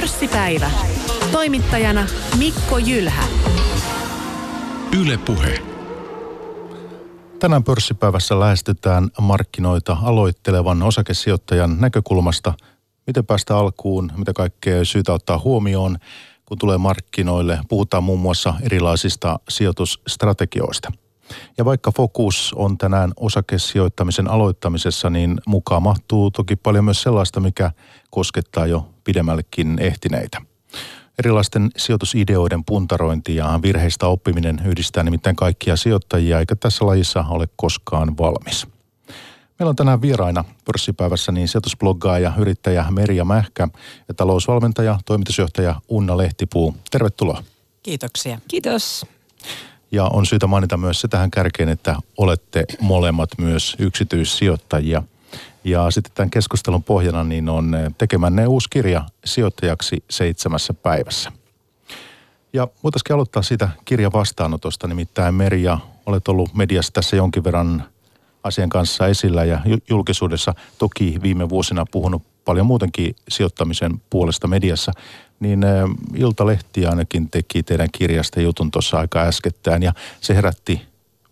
Pörssipäivä. Toimittajana Mikko Jylhä. Yle Puhe. Tänään pörssipäivässä lähestytään markkinoita aloittelevan osakesijoittajan näkökulmasta. Miten päästä alkuun, mitä kaikkea syytä ottaa huomioon, kun tulee markkinoille. Puhutaan muun muassa erilaisista sijoitusstrategioista. Ja vaikka fokus on tänään osakesijoittamisen aloittamisessa, niin mukaan mahtuu toki paljon myös sellaista, mikä koskettaa jo pidemmällekin ehtineitä. Erilaisten sijoitusideoiden puntarointi ja virheistä oppiminen yhdistää nimittäin kaikkia sijoittajia, eikä tässä lajissa ole koskaan valmis. Meillä on tänään vieraina pörssipäivässä niin sijoitusbloggaaja, yrittäjä Merja Mähkä ja talousvalmentaja, toimitusjohtaja Unna Lehtipuu. Tervetuloa. Kiitoksia. Kiitos. Ja on syytä mainita myös se tähän kärkeen, että olette molemmat myös yksityissijoittajia. Ja sitten tämän keskustelun pohjana niin on tekemänne uusi kirja sijoittajaksi seitsemässä päivässä. Ja voitaisiin aloittaa siitä kirjan vastaanotosta, nimittäin Merja, olet ollut mediassa tässä jonkin verran asian kanssa esillä ja julkisuudessa toki viime vuosina puhunut paljon muutenkin sijoittamisen puolesta mediassa, niin Iltalehti ainakin teki teidän kirjasta jutun tuossa aika äskettäin ja se herätti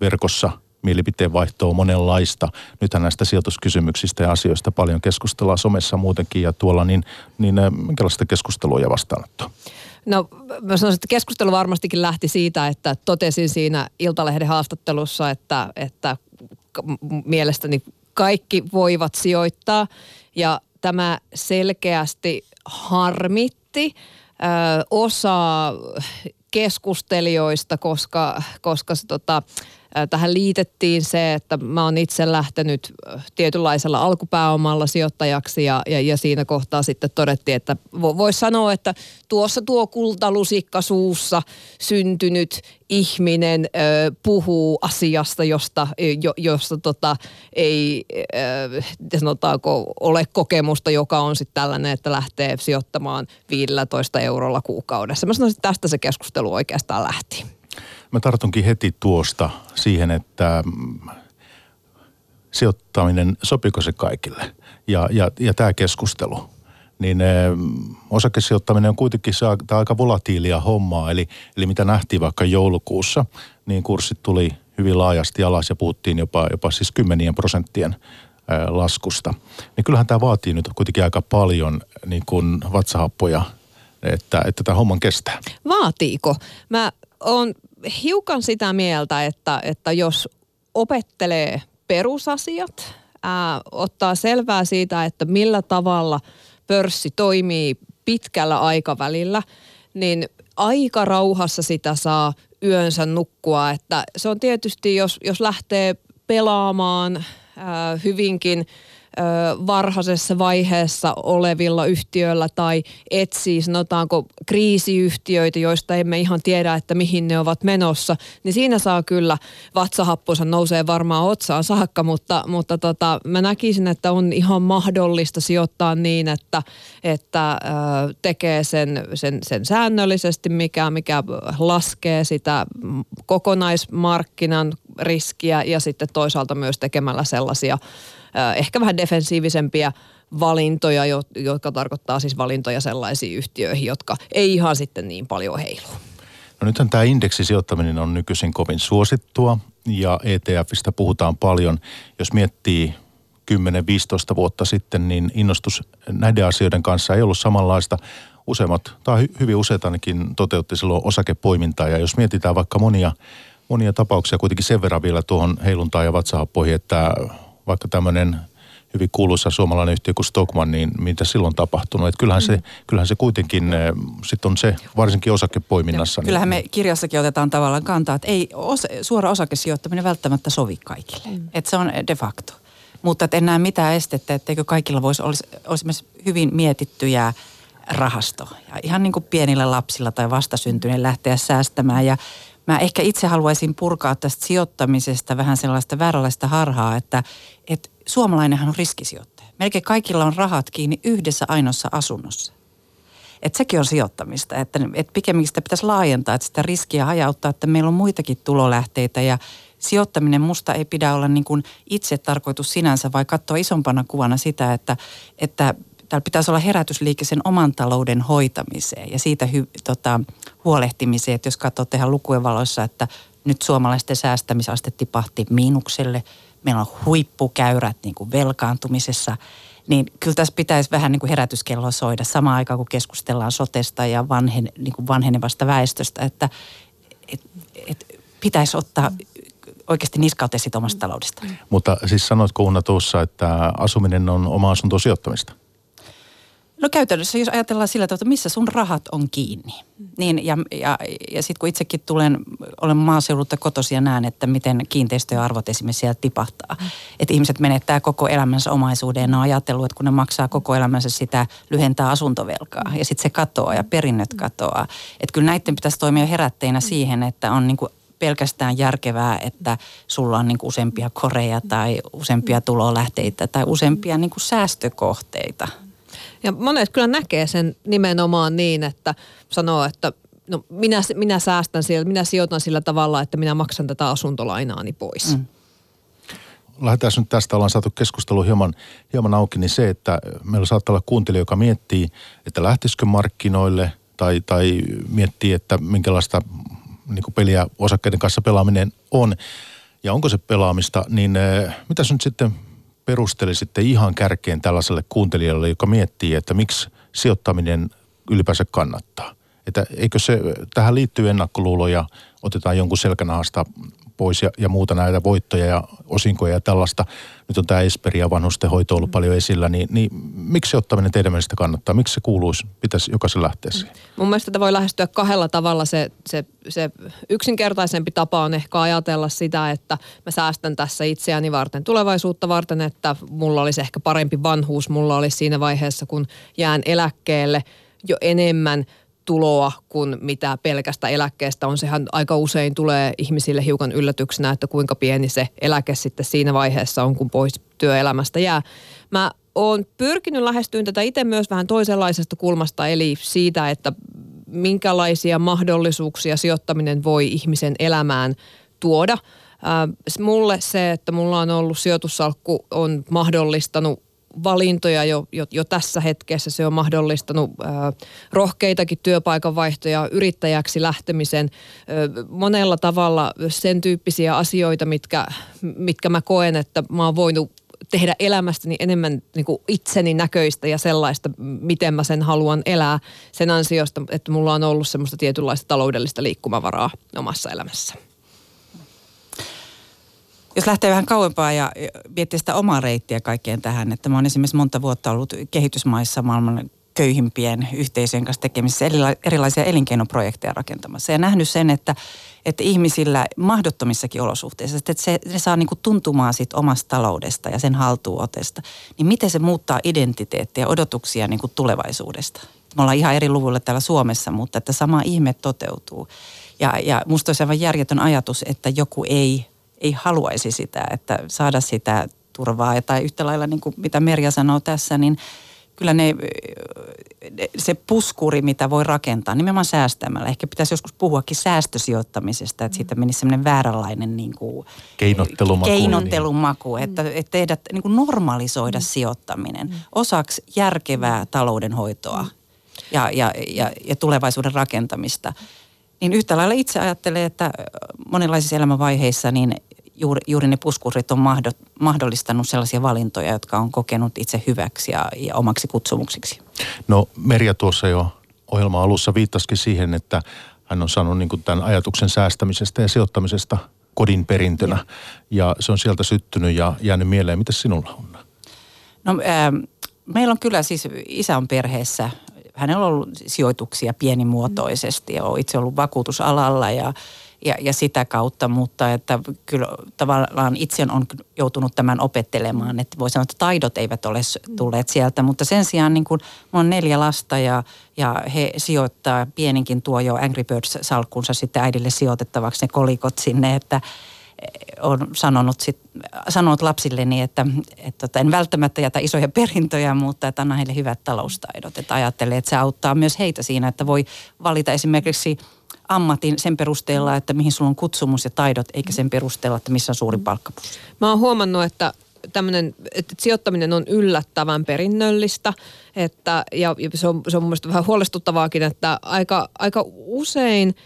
verkossa mielipiteen vaihtoa monenlaista. Nythän näistä sijoituskysymyksistä ja asioista paljon keskustellaan somessa muutenkin ja tuolla, niin, niin minkälaista keskustelua ja vastaanottoa? No mä sanoisin, että keskustelu varmastikin lähti siitä, että totesin siinä Iltalehden haastattelussa, että, että mielestäni kaikki voivat sijoittaa ja tämä selkeästi harmitti ö, osa keskustelijoista, koska, koska se, tota, Tähän liitettiin se, että mä oon itse lähtenyt tietynlaisella alkupääomalla sijoittajaksi ja, ja, ja siinä kohtaa sitten todettiin, että voisi sanoa, että tuossa tuo kultalusikka suussa syntynyt ihminen ö, puhuu asiasta, josta, jo, josta tota, ei ö, sanotaanko ole kokemusta, joka on sitten tällainen, että lähtee sijoittamaan 15 eurolla kuukaudessa. Mä sanoisin, että tästä se keskustelu oikeastaan lähti. Mä tartunkin heti tuosta siihen, että mm, sijoittaminen, sopiko se kaikille? Ja, ja, ja tämä keskustelu, niin eh, osakesijoittaminen on kuitenkin se aika volatiilia hommaa. Eli, eli mitä nähtiin vaikka joulukuussa, niin kurssit tuli hyvin laajasti alas ja puhuttiin jopa, jopa siis kymmenien prosenttien eh, laskusta. Niin kyllähän tämä vaatii nyt kuitenkin aika paljon niin kuin vatsahappoja, että, että tämä homman kestää. Vaatiiko? Mä oon hiukan sitä mieltä, että, että jos opettelee perusasiat, ää, ottaa selvää siitä, että millä tavalla pörssi toimii pitkällä aikavälillä, niin aika rauhassa sitä saa yönsä nukkua. Että se on tietysti, jos, jos lähtee pelaamaan ää, hyvinkin – varhaisessa vaiheessa olevilla yhtiöillä tai etsii sanotaanko kriisiyhtiöitä, joista emme ihan tiedä, että mihin ne ovat menossa, niin siinä saa kyllä vatsahappunsa nousee varmaan otsaan saakka, mutta, mutta tota, mä näkisin, että on ihan mahdollista sijoittaa niin, että, että ö, tekee sen, sen, sen säännöllisesti, mikä, mikä laskee sitä kokonaismarkkinan riskiä ja sitten toisaalta myös tekemällä sellaisia ehkä vähän defensiivisempiä valintoja, jotka tarkoittaa siis valintoja sellaisiin yhtiöihin, jotka ei ihan sitten niin paljon heilu. No nythän tämä indeksisijoittaminen on nykyisin kovin suosittua ja ETFistä puhutaan paljon. Jos miettii 10-15 vuotta sitten, niin innostus näiden asioiden kanssa ei ollut samanlaista. Useimmat, tai hyvin useat ainakin toteutti silloin osakepoimintaa. Ja jos mietitään vaikka monia, monia tapauksia kuitenkin sen verran vielä tuohon heiluntaan ja vatsahappoihin, että vaikka tämmöinen hyvin kuuluisa suomalainen yhtiö kuin Stockman, niin mitä silloin tapahtunut? Että kyllähän, mm. se, kyllähän se kuitenkin eh, sitten on se, varsinkin osakepoiminnassa. Ja, kyllähän me kirjassakin otetaan tavallaan kantaa, että ei os, suora osakesijoittaminen välttämättä sovi kaikille. Mm. Että se on de facto. Mutta et en näe mitään estettä, etteikö kaikilla voisi olisi, olisi hyvin mietittyjä rahasto. Ja ihan niin kuin pienillä lapsilla tai vastasyntyneillä lähteä säästämään. Ja Mä ehkä itse haluaisin purkaa tästä sijoittamisesta vähän sellaista vääränlaista harhaa, että, että suomalainenhan on riskisijoittaja. Melkein kaikilla on rahat kiinni yhdessä ainoassa asunnossa. Että sekin on sijoittamista, että, että pikemminkin sitä pitäisi laajentaa, että sitä riskiä hajauttaa, että meillä on muitakin tulolähteitä ja sijoittaminen musta ei pidä olla niin kuin itse tarkoitus sinänsä, vai katsoa isompana kuvana sitä, että, että täällä pitäisi olla herätysliike sen oman talouden hoitamiseen ja siitä hy, tota, huolehtimiseen. Että jos katsoo tehdä lukujen valoissa, että nyt suomalaisten säästämisaste tipahti miinukselle, meillä on huippukäyrät niin kuin velkaantumisessa, niin kyllä tässä pitäisi vähän niin kuin herätyskello soida samaan aikaan, kun keskustellaan sotesta ja vanhen, niin kuin vanhenevasta väestöstä, että et, et pitäisi ottaa oikeasti niskaute siitä omasta taloudesta. Mutta siis sanoitko Unna tuossa, että asuminen on oma asunto sijoittamista? No käytännössä, jos ajatellaan sillä tavalla, että missä sun rahat on kiinni. Niin, ja ja, ja sitten kun itsekin tulen, olen maaseudulta kotosi ja näen, että miten kiinteistöjen arvot esimerkiksi siellä tipahtaa. Mm. Että ihmiset menettää koko elämänsä omaisuuden ja on ajatellut, että kun ne maksaa koko elämänsä sitä, lyhentää asuntovelkaa. Ja sitten se katoaa ja perinnöt katoaa. Että kyllä näiden pitäisi toimia herätteinä siihen, että on niin kuin pelkästään järkevää, että sulla on niin kuin useampia koreja tai useampia tulolähteitä tai useampia niin kuin säästökohteita. Ja monet kyllä näkee sen nimenomaan niin, että sanoo, että no minä, minä säästän siellä, minä sijoitan sillä tavalla, että minä maksan tätä asuntolainaani pois. Mm. Lähdetään nyt tästä, ollaan saatu keskustelu hieman, hieman auki, niin se, että meillä saattaa olla kuuntelija, joka miettii, että lähtisikö markkinoille tai, tai miettii, että minkälaista niin kuin peliä osakkeiden kanssa pelaaminen on ja onko se pelaamista, niin eh, mitä nyt sitten perustelisitte ihan kärkeen tällaiselle kuuntelijalle, joka miettii, että miksi sijoittaminen ylipäänsä kannattaa? Että eikö se, tähän liittyy ennakkoluuloja, otetaan jonkun selkänahasta pois ja, ja muuta näitä voittoja ja osinkoja ja tällaista. Nyt on tämä Esperi ja vanhustenhoito ollut paljon esillä, niin, niin miksi ottaminen teidän mielestä kannattaa? Miksi se kuuluisi, pitäisi jokaisen lähteä siihen? Mun mielestä tätä voi lähestyä kahdella tavalla. Se, se, se yksinkertaisempi tapa on ehkä ajatella sitä, että mä säästän tässä itseäni varten tulevaisuutta varten, että mulla olisi ehkä parempi vanhuus, mulla olisi siinä vaiheessa, kun jään eläkkeelle jo enemmän – tuloa kuin mitä pelkästä eläkkeestä on. Sehän aika usein tulee ihmisille hiukan yllätyksenä, että kuinka pieni se eläke sitten siinä vaiheessa on, kun pois työelämästä jää. Mä oon pyrkinyt lähestyyn tätä itse myös vähän toisenlaisesta kulmasta, eli siitä, että minkälaisia mahdollisuuksia sijoittaminen voi ihmisen elämään tuoda. Äh, mulle se, että mulla on ollut sijoitussalkku, on mahdollistanut valintoja jo, jo, jo tässä hetkessä. Se on mahdollistanut äh, rohkeitakin työpaikan vaihtoja, yrittäjäksi lähtemisen, äh, monella tavalla sen tyyppisiä asioita, mitkä, mitkä mä koen, että mä oon voinut tehdä elämästäni enemmän niin kuin itseni näköistä ja sellaista, miten mä sen haluan elää sen ansiosta, että mulla on ollut semmoista tietynlaista taloudellista liikkumavaraa omassa elämässä. Jos lähtee vähän kauempaa ja miettii sitä omaa reittiä kaikkeen tähän, että mä oon esimerkiksi monta vuotta ollut kehitysmaissa maailman köyhimpien yhteisöjen kanssa tekemisissä erilaisia elinkeinoprojekteja rakentamassa. Ja nähnyt sen, että, että ihmisillä mahdottomissakin olosuhteissa, että se, ne saa niin tuntumaan siitä omasta taloudesta ja sen haltuunotesta, niin miten se muuttaa identiteettiä ja odotuksia niin tulevaisuudesta. Me ollaan ihan eri luvuilla täällä Suomessa, mutta että sama ihme toteutuu. Ja, ja musta olisi aivan järjetön ajatus, että joku ei ei haluaisi sitä, että saada sitä turvaa. Tai yhtä lailla niin kuin mitä Merja sanoo tässä, niin kyllä ne, se puskuri, mitä voi rakentaa, nimenomaan säästämällä. Ehkä pitäisi joskus puhuakin säästösijoittamisesta, että siitä menisi semmoinen vääränlainen niin kuin, keinottelumaku. keinottelumaku niin. että, että tehdä, niin kuin normalisoida mm. sijoittaminen mm. osaksi järkevää taloudenhoitoa mm. ja, ja, ja, ja tulevaisuuden rakentamista. Niin yhtä lailla itse ajattelee, että monenlaisissa elämänvaiheissa niin juuri, juuri ne puskurit on mahdollistanut sellaisia valintoja, jotka on kokenut itse hyväksi ja, ja omaksi kutsumuksiksi. No Merja tuossa jo ohjelman alussa viittasikin siihen, että hän on saanut niin tämän ajatuksen säästämisestä ja sijoittamisesta kodin perintönä. Ja, ja se on sieltä syttynyt ja jäänyt mieleen. Mitä sinulla on? No ää, meillä on kyllä siis, isä on perheessä hänellä on ollut sijoituksia pienimuotoisesti ja on itse ollut vakuutusalalla ja, ja, ja sitä kautta, mutta että kyllä tavallaan itse on joutunut tämän opettelemaan, että voi sanoa, että taidot eivät ole tulleet sieltä, mutta sen sijaan niin kuin on neljä lasta ja, ja he sijoittaa pieninkin tuo jo Angry Birds-salkkunsa sitten äidille sijoitettavaksi ne kolikot sinne, että on sanonut, sit, sanonut lapsilleni, että, että, että en välttämättä jätä isoja perintöjä, mutta että anna heille hyvät taloustaidot. Että ajattelee, että se auttaa myös heitä siinä, että voi valita esimerkiksi ammatin sen perusteella, että mihin sulla on kutsumus ja taidot, eikä sen perusteella, että missä on suuri palkkapussi. Mä oon huomannut, että tämmöinen, että sijoittaminen on yllättävän perinnöllistä. Että, ja, se, on, se on mun mielestä vähän huolestuttavaakin, että aika, aika usein –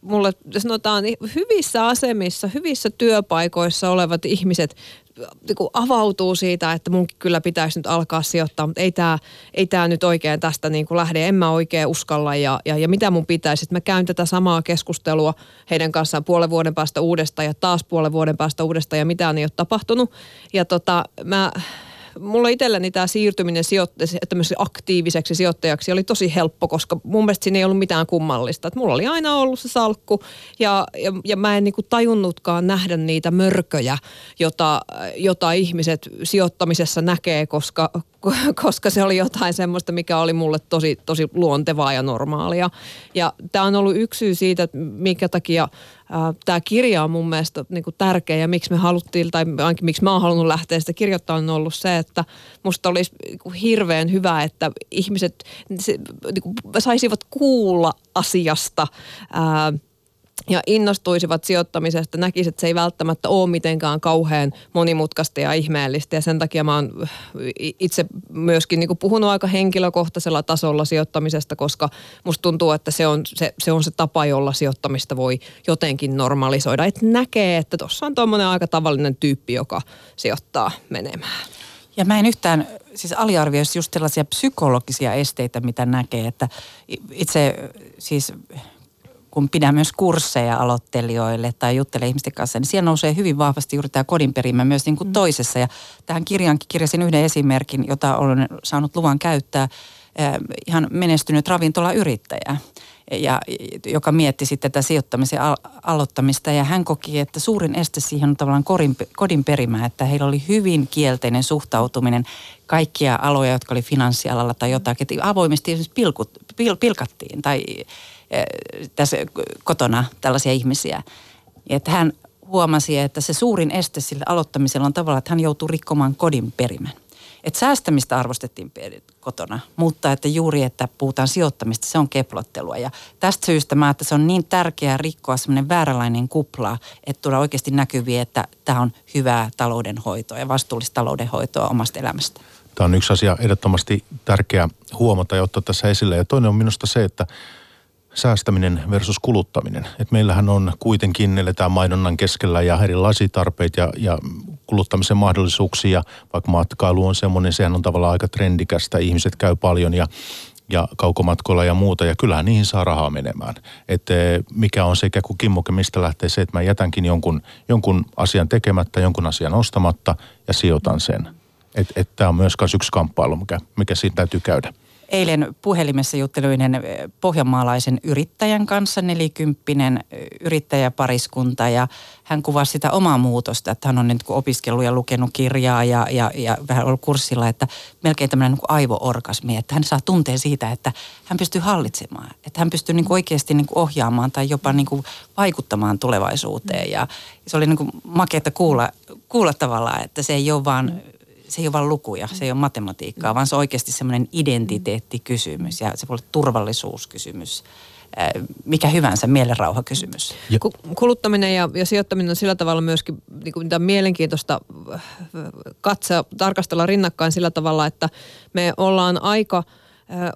mulle sanotaan hyvissä asemissa, hyvissä työpaikoissa olevat ihmiset niin avautuu siitä, että munkin kyllä pitäisi nyt alkaa sijoittaa, mutta ei tämä ei tää nyt oikein tästä niin kuin lähde, en mä oikein uskalla ja, ja, ja mitä mun pitäisi. Sitten mä käyn tätä samaa keskustelua heidän kanssaan puolen vuoden päästä uudestaan ja taas puolen vuoden päästä uudestaan ja mitään ei ole tapahtunut. Ja tota, mä mulla itselläni tämä siirtyminen sijoitt- aktiiviseksi sijoittajaksi oli tosi helppo, koska mun mielestä siinä ei ollut mitään kummallista. Et mulla oli aina ollut se salkku ja, ja, ja mä en niinku tajunnutkaan nähdä niitä mörköjä, jota, jota ihmiset sijoittamisessa näkee, koska, koska se oli jotain semmoista, mikä oli mulle tosi, tosi luontevaa ja normaalia. Ja tämä on ollut yksi syy siitä, että minkä takia tämä kirja on mun mielestä niin kuin tärkeä ja miksi me haluttiin, tai ainakin miksi mä oon halunnut lähteä sitä kirjoittamaan, on ollut se, että musta olisi niin hirveän hyvä, että ihmiset se, niin kuin, saisivat kuulla asiasta ää, ja innostuisivat sijoittamisesta, näkisivät, että se ei välttämättä ole mitenkään kauhean monimutkaista ja ihmeellistä. Ja sen takia mä oon itse myöskin niin puhunut aika henkilökohtaisella tasolla sijoittamisesta, koska musta tuntuu, että se on se, se on se tapa, jolla sijoittamista voi jotenkin normalisoida. Että näkee, että tuossa on tuommoinen aika tavallinen tyyppi, joka sijoittaa menemään. Ja mä en yhtään siis aliarvioisi just sellaisia psykologisia esteitä, mitä näkee, että itse siis kun pidän myös kursseja aloittelijoille tai juttelen ihmisten kanssa, niin siellä nousee hyvin vahvasti juuri tämä kodinperimä myös niin kuin mm. toisessa. Ja tähän kirjaankin kirjasin yhden esimerkin, jota olen saanut luvan käyttää, ihan menestynyt ravintolayrittäjä ja, joka mietti sitten tätä sijoittamisen aloittamista. Ja hän koki, että suurin este siihen on tavallaan kodin, kodin perimä, että heillä oli hyvin kielteinen suhtautuminen kaikkia aloja, jotka oli finanssialalla tai jotakin. Että avoimesti pilkut, pil, pilkattiin tai tässä kotona tällaisia ihmisiä. Että hän huomasi, että se suurin este sille aloittamiselle on tavallaan, että hän joutuu rikkomaan kodin perimän. Että säästämistä arvostettiin kotona, mutta että juuri, että puhutaan sijoittamista, se on keplottelua. Ja tästä syystä mä, että se on niin tärkeää rikkoa semmoinen vääränlainen kupla, että tuoda oikeasti näkyviä, että tämä on hyvää taloudenhoitoa ja vastuullista taloudenhoitoa omasta elämästä. Tämä on yksi asia ehdottomasti tärkeä huomata ja ottaa tässä esille. Ja toinen on minusta se, että säästäminen versus kuluttaminen. Et meillähän on kuitenkin, eletään mainonnan keskellä ja erilaisia tarpeita ja, ja kuluttamisen mahdollisuuksia. Vaikka matkailu on semmoinen, sehän on tavallaan aika trendikästä. Ihmiset käy paljon ja, ja kaukomatkoilla ja muuta ja kyllähän niihin saa rahaa menemään. Että mikä on sekä kuin kimmoke, mistä lähtee se, että mä jätänkin jonkun, jonkun asian tekemättä, jonkun asian ostamatta ja sijoitan sen. Että et, tämä on myös yksi kamppailu, mikä, mikä siinä täytyy käydä eilen puhelimessa jutteluinen eh, pohjanmaalaisen yrittäjän kanssa, nelikymppinen eh, yrittäjäpariskunta ja hän kuvasi sitä omaa muutosta, että hän on nyt opiskellut ja lukenut kirjaa ja, ja, ja vähän ollut kurssilla, että melkein tämmöinen niin aivoorgasmi, että hän saa tunteen siitä, että hän pystyy hallitsemaan, että hän pystyy niin kuin oikeasti niin kuin ohjaamaan tai jopa niin kuin vaikuttamaan tulevaisuuteen. Ja se oli niin kuin makeata kuulla, kuulla tavallaan, että se ei ole vaan se ei ole vain lukuja, se ei ole matematiikkaa, vaan se on oikeasti semmoinen identiteettikysymys ja se voi olla turvallisuuskysymys mikä hyvänsä mielenrauhakysymys. Kuluttaminen ja, ja sijoittaminen on sillä tavalla myöskin niin kuin, mielenkiintoista katsoa, tarkastella rinnakkain sillä tavalla, että me ollaan aika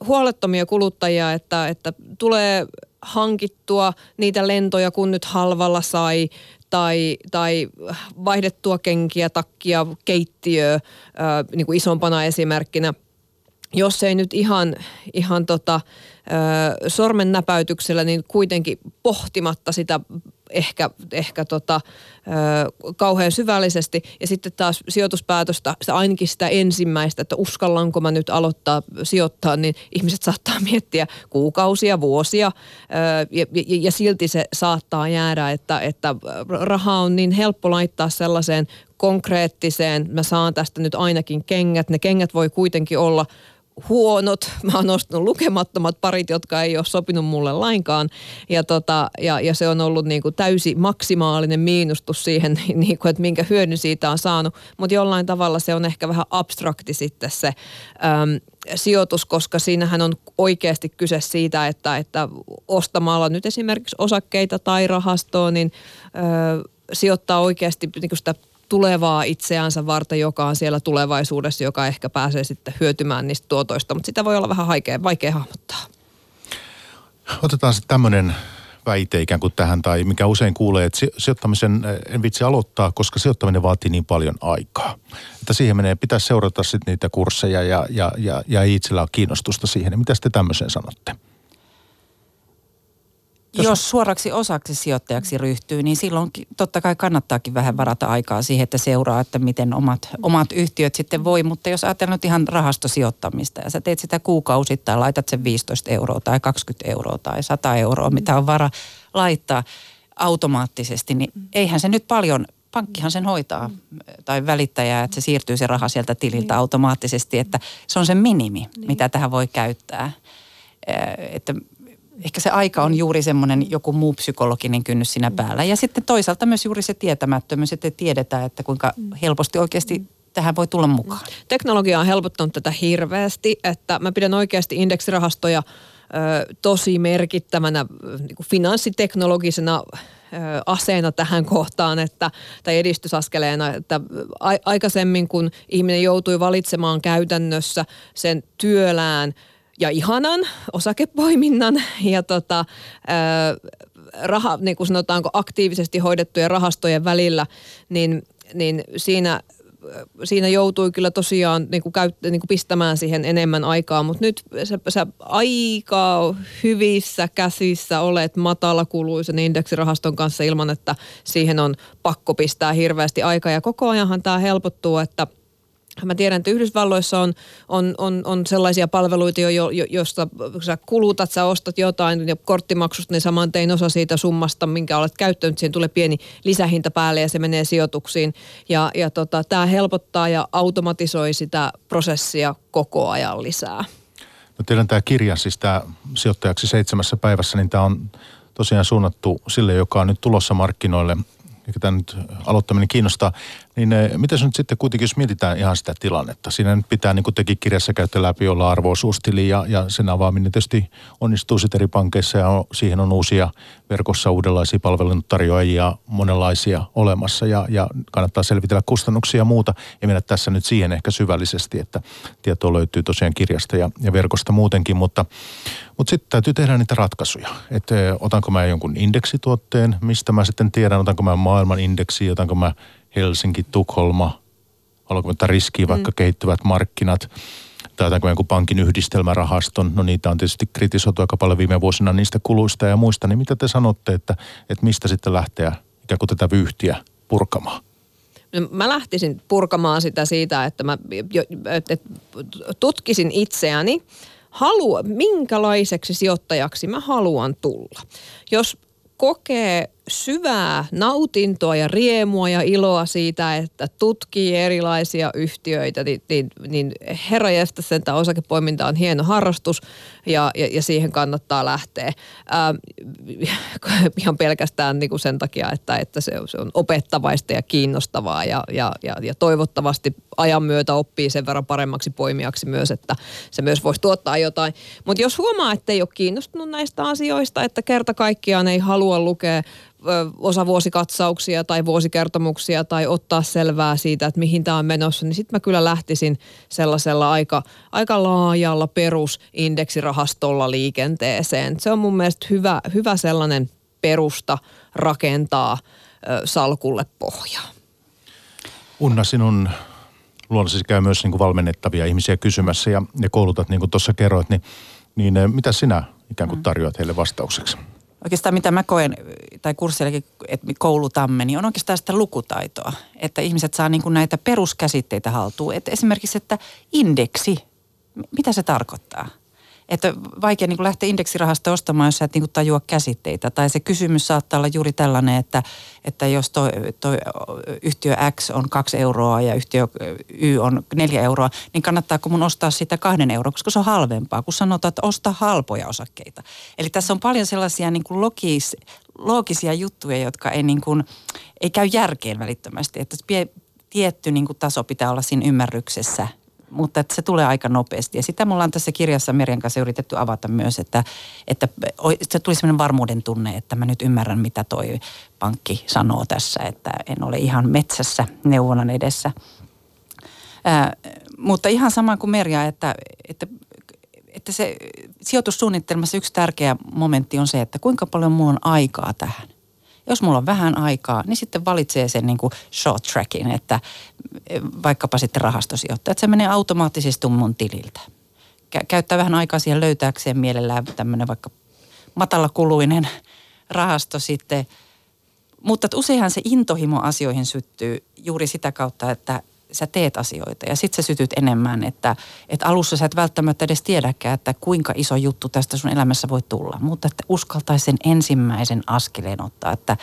huolettomia kuluttajia, että, että tulee hankittua niitä lentoja, kun nyt halvalla sai, tai, tai vaihdettua kenkiä, takkia, keittiöä niin kuin isompana esimerkkinä. Jos ei nyt ihan, ihan tota, sormen näpäytyksellä, niin kuitenkin pohtimatta sitä ehkä, ehkä tota, ö, kauhean syvällisesti. Ja sitten taas sijoituspäätöstä, sitä ainakin sitä ensimmäistä, että uskallanko mä nyt aloittaa sijoittaa, niin ihmiset saattaa miettiä kuukausia, vuosia ö, ja, ja, ja silti se saattaa jäädä, että, että rahaa on niin helppo laittaa sellaiseen konkreettiseen, mä saan tästä nyt ainakin kengät. Ne kengät voi kuitenkin olla huonot. Mä oon ostanut lukemattomat parit, jotka ei ole sopinut mulle lainkaan. Ja, tota, ja, ja se on ollut niin kuin täysi maksimaalinen miinustus siihen, niin kuin, että minkä hyödyn siitä on saanut. Mutta jollain tavalla se on ehkä vähän abstrakti sitten se äm, sijoitus, koska siinähän on oikeasti kyse siitä, että, että ostamalla nyt esimerkiksi osakkeita tai rahastoa, niin ö, sijoittaa oikeasti niin sitä tulevaa itseänsä varten, joka on siellä tulevaisuudessa, joka ehkä pääsee sitten hyötymään niistä tuotoista, mutta sitä voi olla vähän vaikea, vaikea hahmottaa. Otetaan sitten tämmöinen väite ikään kuin tähän, tai mikä usein kuulee, että sijoittamisen en vitsi aloittaa, koska sijoittaminen vaatii niin paljon aikaa. Että siihen menee, pitäisi seurata sitten niitä kursseja ja, ja, ja, ja itsellä ole kiinnostusta siihen. Mitä te tämmöiseen sanotte? Jos, jos suoraksi osaksi sijoittajaksi ryhtyy, niin silloin totta kai kannattaakin vähän varata aikaa siihen, että seuraa, että miten omat, omat yhtiöt sitten voi. Mutta jos ajatellaan nyt ihan rahastosijoittamista ja sä teet sitä kuukausittain, laitat sen 15 euroa tai 20 euroa tai 100 euroa, mitä on vara laittaa automaattisesti, niin eihän se nyt paljon pankkihan sen hoitaa tai välittäjää, että se siirtyy se raha sieltä tililtä automaattisesti, että se on se minimi, mitä tähän voi käyttää. Että ehkä se aika on juuri semmoinen joku muu psykologinen kynnys siinä päällä. Ja sitten toisaalta myös juuri se tietämättömyys, että tiedetään, että kuinka helposti oikeasti tähän voi tulla mukaan. Teknologia on helpottanut tätä hirveästi, että mä pidän oikeasti indeksirahastoja ö, tosi merkittävänä niin kuin finanssiteknologisena aseena tähän kohtaan, että, tai edistysaskeleena, että aikaisemmin kun ihminen joutui valitsemaan käytännössä sen työlään – ja ihanan osakepoiminnan ja tota, ää, raha, niin kuin sanotaanko aktiivisesti hoidettujen rahastojen välillä, niin, niin siinä siinä joutui kyllä tosiaan niin kuin käyt, niin kuin pistämään siihen enemmän aikaa, mutta nyt sä, sä aika hyvissä käsissä olet matalakuluisen indeksirahaston kanssa ilman, että siihen on pakko pistää hirveästi aikaa. Ja koko ajanhan tämä helpottuu, että – Mä tiedän, että Yhdysvalloissa on, on, on, on sellaisia palveluita, jo, jo, josta sä kulutat, sä ostat jotain ja korttimaksusta, niin saman tein osa siitä summasta, minkä olet käyttänyt, siihen tulee pieni lisähinta päälle ja se menee sijoituksiin. Ja, ja tota, tämä helpottaa ja automatisoi sitä prosessia koko ajan lisää. No teidän tämä kirja, siis tämä sijoittajaksi seitsemässä päivässä, niin tämä on tosiaan suunnattu sille, joka on nyt tulossa markkinoille – mikä tämä nyt aloittaminen kiinnostaa, niin eh, miten se nyt sitten kuitenkin, jos mietitään ihan sitä tilannetta, siinä nyt pitää, niin kuin teki kirjassa käyttö läpi, olla arvoisuustili ja, ja sen avaaminen tietysti onnistuu sitten eri pankeissa ja siihen on uusia verkossa uudenlaisia palveluntarjoajia monenlaisia olemassa ja, ja kannattaa selvitellä kustannuksia ja muuta. Ja mennä tässä nyt siihen ehkä syvällisesti, että tietoa löytyy tosiaan kirjasta ja, ja verkosta muutenkin, mutta, mutta sitten täytyy tehdä niitä ratkaisuja. Että eh, otanko mä jonkun indeksituotteen, mistä mä sitten tiedän, otanko mä maailman indeksi, otanko mä Helsinki, Tukholma, ottaa riskiä vaikka mm. kehittyvät markkinat, tai jonkun pankin yhdistelmärahaston, no niitä on tietysti kritisoitu aika paljon viime vuosina niistä kuluista ja muista, niin mitä te sanotte, että, että mistä sitten lähteä ikään kuin tätä vyyhtiä purkamaan? No, mä lähtisin purkamaan sitä siitä, että mä että tutkisin itseäni, halua, minkälaiseksi sijoittajaksi mä haluan tulla. Jos kokee syvää nautintoa ja riemua ja iloa siitä, että tutkii erilaisia yhtiöitä, niin, niin, niin herra jästä sen osakepoiminta on hieno harrastus ja, ja, ja siihen kannattaa lähteä. Ää, ihan pelkästään niin kuin sen takia, että, että se, se on opettavaista ja kiinnostavaa ja, ja, ja, ja toivottavasti ajan myötä oppii sen verran paremmaksi poimijaksi myös, että se myös voisi tuottaa jotain. Mutta jos huomaa, että ei ole kiinnostunut näistä asioista, että kerta kaikkiaan ei halua lukea osavuosikatsauksia tai vuosikertomuksia tai ottaa selvää siitä, että mihin tämä on menossa, niin sitten mä kyllä lähtisin sellaisella aika, aika laajalla perusindeksirahastolla liikenteeseen. Se on mun mielestä hyvä, hyvä sellainen perusta rakentaa salkulle pohjaa. Unna, sinun luonnollisesti käy myös niin kuin valmennettavia ihmisiä kysymässä ja, ja koulutat, niin kuin tuossa kerroit, niin, niin mitä sinä ikään kuin mm. tarjoat heille vastaukseksi? Oikeastaan mitä mä koen, tai kurssillakin, että koulutamme, niin on oikeastaan sitä lukutaitoa. Että ihmiset saa niin kuin näitä peruskäsitteitä haltuun. Että esimerkiksi, että indeksi, mitä se tarkoittaa? Että vaikea niin lähteä indeksirahasta ostamaan, jos sä et niin tajua käsitteitä. Tai se kysymys saattaa olla juuri tällainen, että, että jos toi, toi yhtiö X on kaksi euroa ja yhtiö Y on neljä euroa, niin kannattaako mun ostaa sitä kahden euroa, koska se on halvempaa, kun sanotaan, että osta halpoja osakkeita. Eli tässä on paljon sellaisia niin kuin logis, loogisia juttuja, jotka ei, niin kuin, ei käy järkeen välittömästi. Että tietty niin kuin taso pitää olla siinä ymmärryksessä mutta että se tulee aika nopeasti. Ja sitä mulla on tässä kirjassa Merjan kanssa yritetty avata myös, että, että se tuli sellainen varmuuden tunne, että mä nyt ymmärrän, mitä toi pankki sanoo tässä, että en ole ihan metsässä neuvonnan edessä. Ää, mutta ihan sama kuin Merja, että, että että se sijoitussuunnitelmassa yksi tärkeä momentti on se, että kuinka paljon mulla on aikaa tähän. Jos mulla on vähän aikaa, niin sitten valitsee sen niin kuin short trackin, että eh, vaikkapa sitten rahastosijoittaja, että se menee automaattisesti mun tililtä. Käyttää vähän aikaa siihen löytääkseen mielellään tämmöinen vaikka matalakuluinen rahasto sitten. Mutta useinhan se intohimo asioihin syttyy juuri sitä kautta, että sä teet asioita ja sitten sä sytyt enemmän, että, että alussa sä et välttämättä edes tiedäkään, että kuinka iso juttu tästä sun elämässä voi tulla, mutta että uskaltaisi sen ensimmäisen askeleen ottaa, että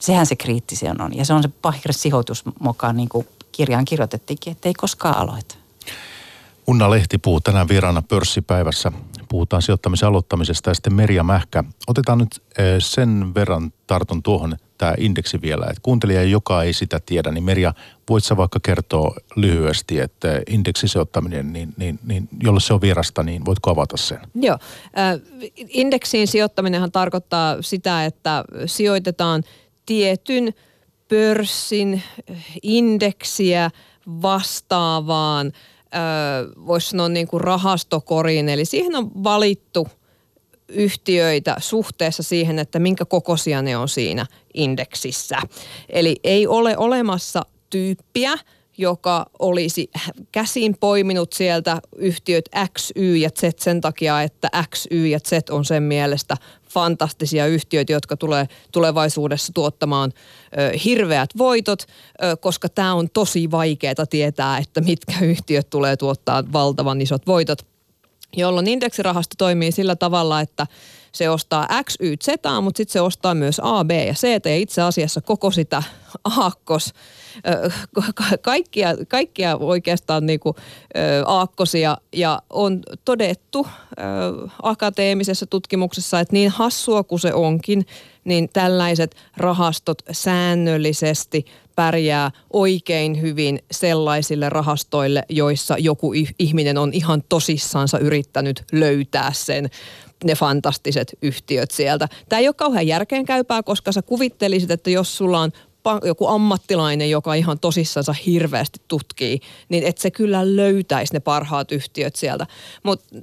sehän se kriittisen on ja se on se pahire sijoitus mukaan niin kuin kirjaan kirjoitettiinkin, että ei koskaan aloita. Unna Lehti puhuu tänään vieraana pörssipäivässä. Puhutaan sijoittamisen aloittamisesta ja sitten Merja Mähkä. Otetaan nyt eh, sen verran tartun tuohon tämä indeksi vielä. Että kuuntelija, joka ei sitä tiedä, niin Merja, voit sä vaikka kertoa lyhyesti, että indeksisijoittaminen, niin, niin, niin jolle se on vierasta, niin voitko avata sen? Joo. Äh, indeksiin sijoittaminenhan tarkoittaa sitä, että sijoitetaan tietyn pörssin indeksiä vastaavaan – voisi sanoa niin kuin rahastokoriin. Eli siihen on valittu yhtiöitä suhteessa siihen, että minkä kokoisia ne on siinä indeksissä. Eli ei ole olemassa tyyppiä, joka olisi käsin poiminut sieltä yhtiöt X, Y ja Z sen takia, että X, Y ja Z on sen mielestä fantastisia yhtiöitä, jotka tulee tulevaisuudessa tuottamaan ö, hirveät voitot, ö, koska tämä on tosi vaikeaa tietää, että mitkä yhtiöt tulee tuottaa valtavan isot voitot. Jolloin indeksirahasto toimii sillä tavalla, että se ostaa X, Y, Z, mutta sitten se ostaa myös A, B ja C ja itse asiassa koko sitä aakkos, kaikkia, kaikkia oikeastaan niin kuin, aakkosia. Ja on todettu akateemisessa tutkimuksessa, että niin hassua kuin se onkin, niin tällaiset rahastot säännöllisesti pärjää oikein hyvin sellaisille rahastoille, joissa joku ihminen on ihan tosissansa yrittänyt löytää sen ne fantastiset yhtiöt sieltä. Tämä ei ole kauhean järkeenkäypää, koska sä kuvittelisit, että jos sulla on joku ammattilainen, joka ihan tosissansa hirveästi tutkii, niin että se kyllä löytäisi ne parhaat yhtiöt sieltä. Mutta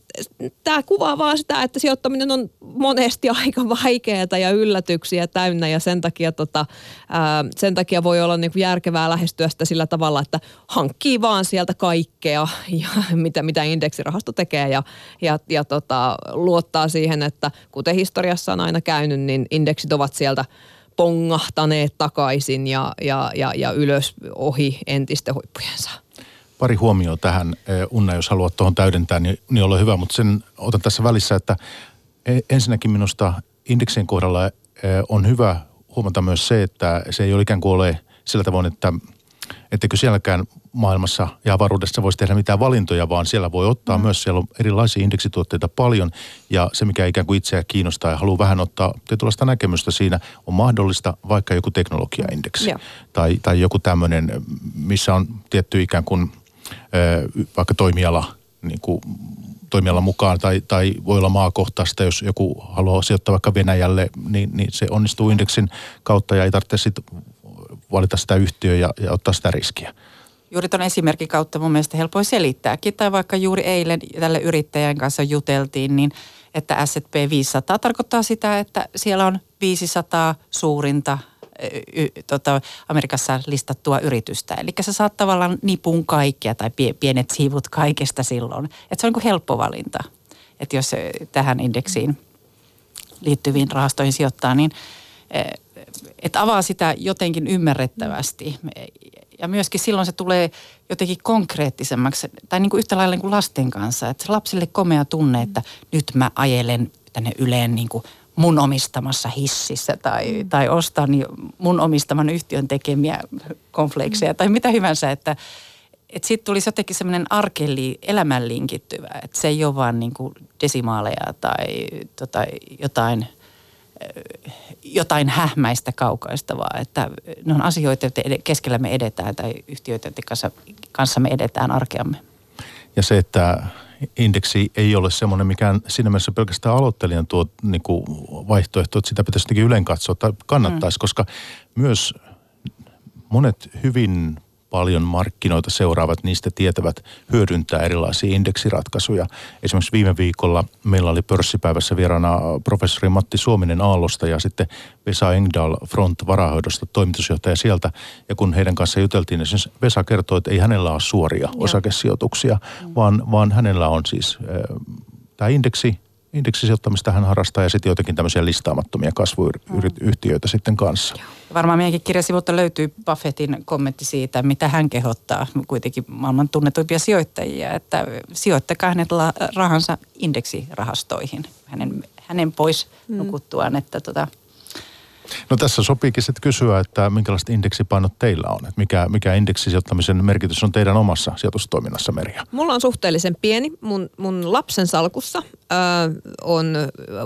tämä kuvaa vaan sitä, että sijoittaminen on monesti aika vaikeaa ja yllätyksiä täynnä ja sen takia, tota, ää, sen takia voi olla niinku järkevää lähestyä sitä sillä tavalla, että hankkii vaan sieltä kaikkea, ja mitä, mitä indeksirahasto tekee ja, ja, ja tota, luottaa siihen, että kuten historiassa on aina käynyt, niin indeksit ovat sieltä pongahtaneet takaisin ja, ja, ja, ja ylös ohi entisten huippujensa. Pari huomioa tähän, eh, Unna, jos haluat tuohon täydentää, niin, niin ole hyvä, mutta sen otan tässä välissä, että e, ensinnäkin minusta indeksien kohdalla eh, on hyvä huomata myös se, että se ei ole ikään kuin ole sillä tavoin, että etteikö sielläkään maailmassa ja avaruudessa voisi tehdä mitään valintoja, vaan siellä voi ottaa mm. myös, siellä on erilaisia indeksituotteita paljon ja se, mikä ikään kuin itseä kiinnostaa ja haluaa vähän ottaa tietynlaista näkemystä siinä, on mahdollista vaikka joku teknologiaindeksi mm. tai, tai joku tämmöinen, missä on tietty ikään kuin vaikka toimiala niin kuin toimialan mukaan tai, tai voi olla maakohtaista, jos joku haluaa sijoittaa vaikka Venäjälle, niin, niin se onnistuu indeksin kautta ja ei tarvitse sitten valita sitä yhtiöä ja, ja ottaa sitä riskiä. Juuri tuon esimerkin kautta mun mielestä helpoin selittääkin. Tai vaikka juuri eilen tälle yrittäjän kanssa juteltiin, niin että S&P 500 tarkoittaa sitä, että siellä on 500 suurinta y, tota, Amerikassa listattua yritystä. Eli sä saat tavallaan nipun kaikkea tai pienet siivut kaikesta silloin. Että se on niin helppo valinta. Että jos tähän indeksiin liittyviin rahastoihin sijoittaa, niin että avaa sitä jotenkin ymmärrettävästi. Ja myöskin silloin se tulee jotenkin konkreettisemmaksi, tai niin kuin yhtä lailla niin kuin lasten kanssa. Että lapsille komea tunne, että nyt mä ajelen tänne yleen niin kuin mun omistamassa hississä tai, mm. tai ostan mun omistaman yhtiön tekemiä konfleikseja tai mitä hyvänsä, että että sitten tulisi jotenkin semmoinen arkeli, elämän linkittyvä, että se ei ole vaan niin kuin desimaaleja tai tota, jotain – jotain hähmäistä kaukaista, vaan että ne on asioita, joiden keskellä me edetään tai yhtiöitä, joiden kanssa, kanssa me edetään arkeamme. ja se, että indeksi ei ole semmoinen mikään siinä mielessä pelkästään aloittelijan tuo niin kuin vaihtoehto, että sitä pitäisi jotenkin ylen katsoa tai kannattaisi, mm. koska myös monet hyvin paljon markkinoita seuraavat, niistä tietävät hyödyntää erilaisia indeksiratkaisuja. Esimerkiksi viime viikolla meillä oli pörssipäivässä vieraana professori Matti Suominen Aallosta ja sitten Vesa Engdahl Front varahoidosta toimitusjohtaja sieltä. Ja kun heidän kanssa juteltiin, niin siis Vesa kertoi, että ei hänellä ole suoria Joo. osakesijoituksia, mm. vaan, vaan hänellä on siis äh, tämä indeksi, indeksisijoittamista hän harrastaa ja sitten jotenkin tämmöisiä listaamattomia kasvuyhtiöitä mm. sitten kanssa. Varmaan meidänkin kirjasivulta löytyy Buffettin kommentti siitä, mitä hän kehottaa kuitenkin maailman tunnetuimpia sijoittajia, että sijoittakaa hänet rahansa indeksirahastoihin hänen, hänen pois mm. nukuttuaan, että tota, No tässä sopiikin sitten kysyä, että minkälaiset indeksipainot teillä on? Että mikä, mikä indeksisijoittamisen merkitys on teidän omassa sijoitustoiminnassa, Merja? Mulla on suhteellisen pieni. Mun, mun lapsen salkussa ö, on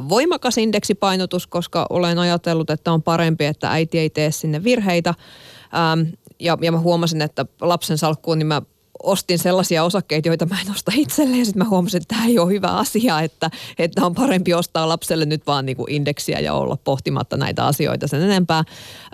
voimakas indeksipainotus, koska olen ajatellut, että on parempi, että äiti ei tee sinne virheitä. Ö, ja, ja mä huomasin, että lapsen salkkuun niin mä ostin sellaisia osakkeita, joita mä en osta itselleen. Sitten mä huomasin, että tämä ei ole hyvä asia, että, että on parempi ostaa lapselle nyt vaan niin kuin indeksiä ja olla pohtimatta näitä asioita sen enempää.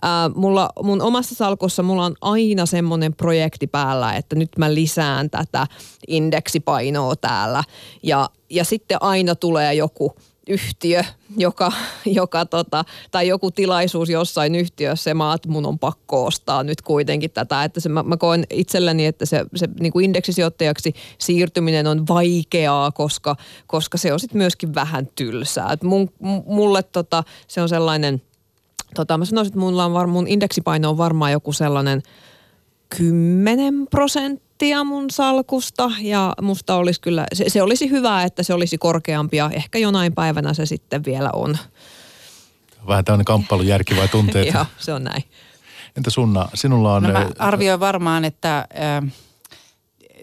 Ää, mulla, mun omassa salkussa mulla on aina semmoinen projekti päällä, että nyt mä lisään tätä indeksipainoa täällä. Ja, ja sitten aina tulee joku yhtiö, joka, joka tota, tai joku tilaisuus jossain yhtiössä ja mä että mun on pakko ostaa nyt kuitenkin tätä. Että se, mä, mä koen itselleni, että se, se niin kuin indeksisijoittajaksi siirtyminen on vaikeaa, koska, koska se on sitten myöskin vähän tylsää. Et mun, mulle tota, se on sellainen, tota, mä sanoisin, että mulla on var, mun indeksipaino on varmaan joku sellainen 10 prosenttia prosenttia mun salkusta ja musta olisi kyllä, se, se olisi hyvä, että se olisi korkeampi ja ehkä jonain päivänä se sitten vielä on. Vähän tämmöinen kamppailujärki vai tunteet? Joo, se on näin. Entä Sunna, sinulla on... No mä arvioin varmaan, että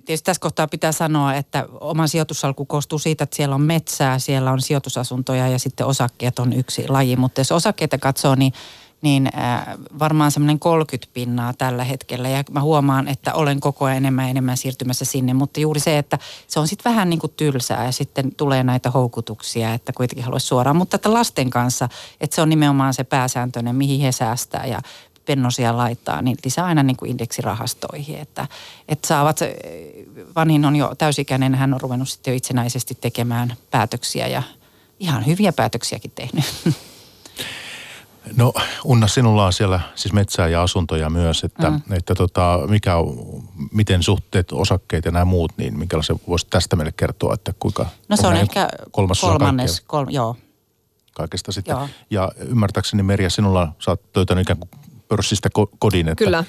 tietysti tässä kohtaa pitää sanoa, että oma sijoitussalku koostuu siitä, että siellä on metsää, siellä on sijoitusasuntoja ja sitten osakkeet on yksi laji. Mutta jos osakkeita katsoo, niin niin äh, varmaan semmoinen 30 pinnaa tällä hetkellä. Ja mä huomaan, että olen koko ajan enemmän ja enemmän siirtymässä sinne. Mutta juuri se, että se on sitten vähän niin kuin tylsää ja sitten tulee näitä houkutuksia, että kuitenkin haluaisi suoraan. Mutta että lasten kanssa, että se on nimenomaan se pääsääntöinen, mihin he säästää ja pennosia laittaa, niin lisää aina niin kuin indeksirahastoihin. Että, että saavat, Vanin on jo täysikäinen, hän on ruvennut sitten jo itsenäisesti tekemään päätöksiä ja ihan hyviä päätöksiäkin tehnyt. No Unna, sinulla on siellä siis metsää ja asuntoja myös, että, mm. että tota, mikä miten suhteet, osakkeet ja nämä muut, niin minkälaisen voisi tästä meille kertoa, että kuinka... No se on ehkä kolmas kolmannes, kol, joo. Kaikesta sitten. Joo. Ja ymmärtääkseni Merja, sinulla sä oot löytänyt ikään kuin pörssistä kodin, että, Kyllä.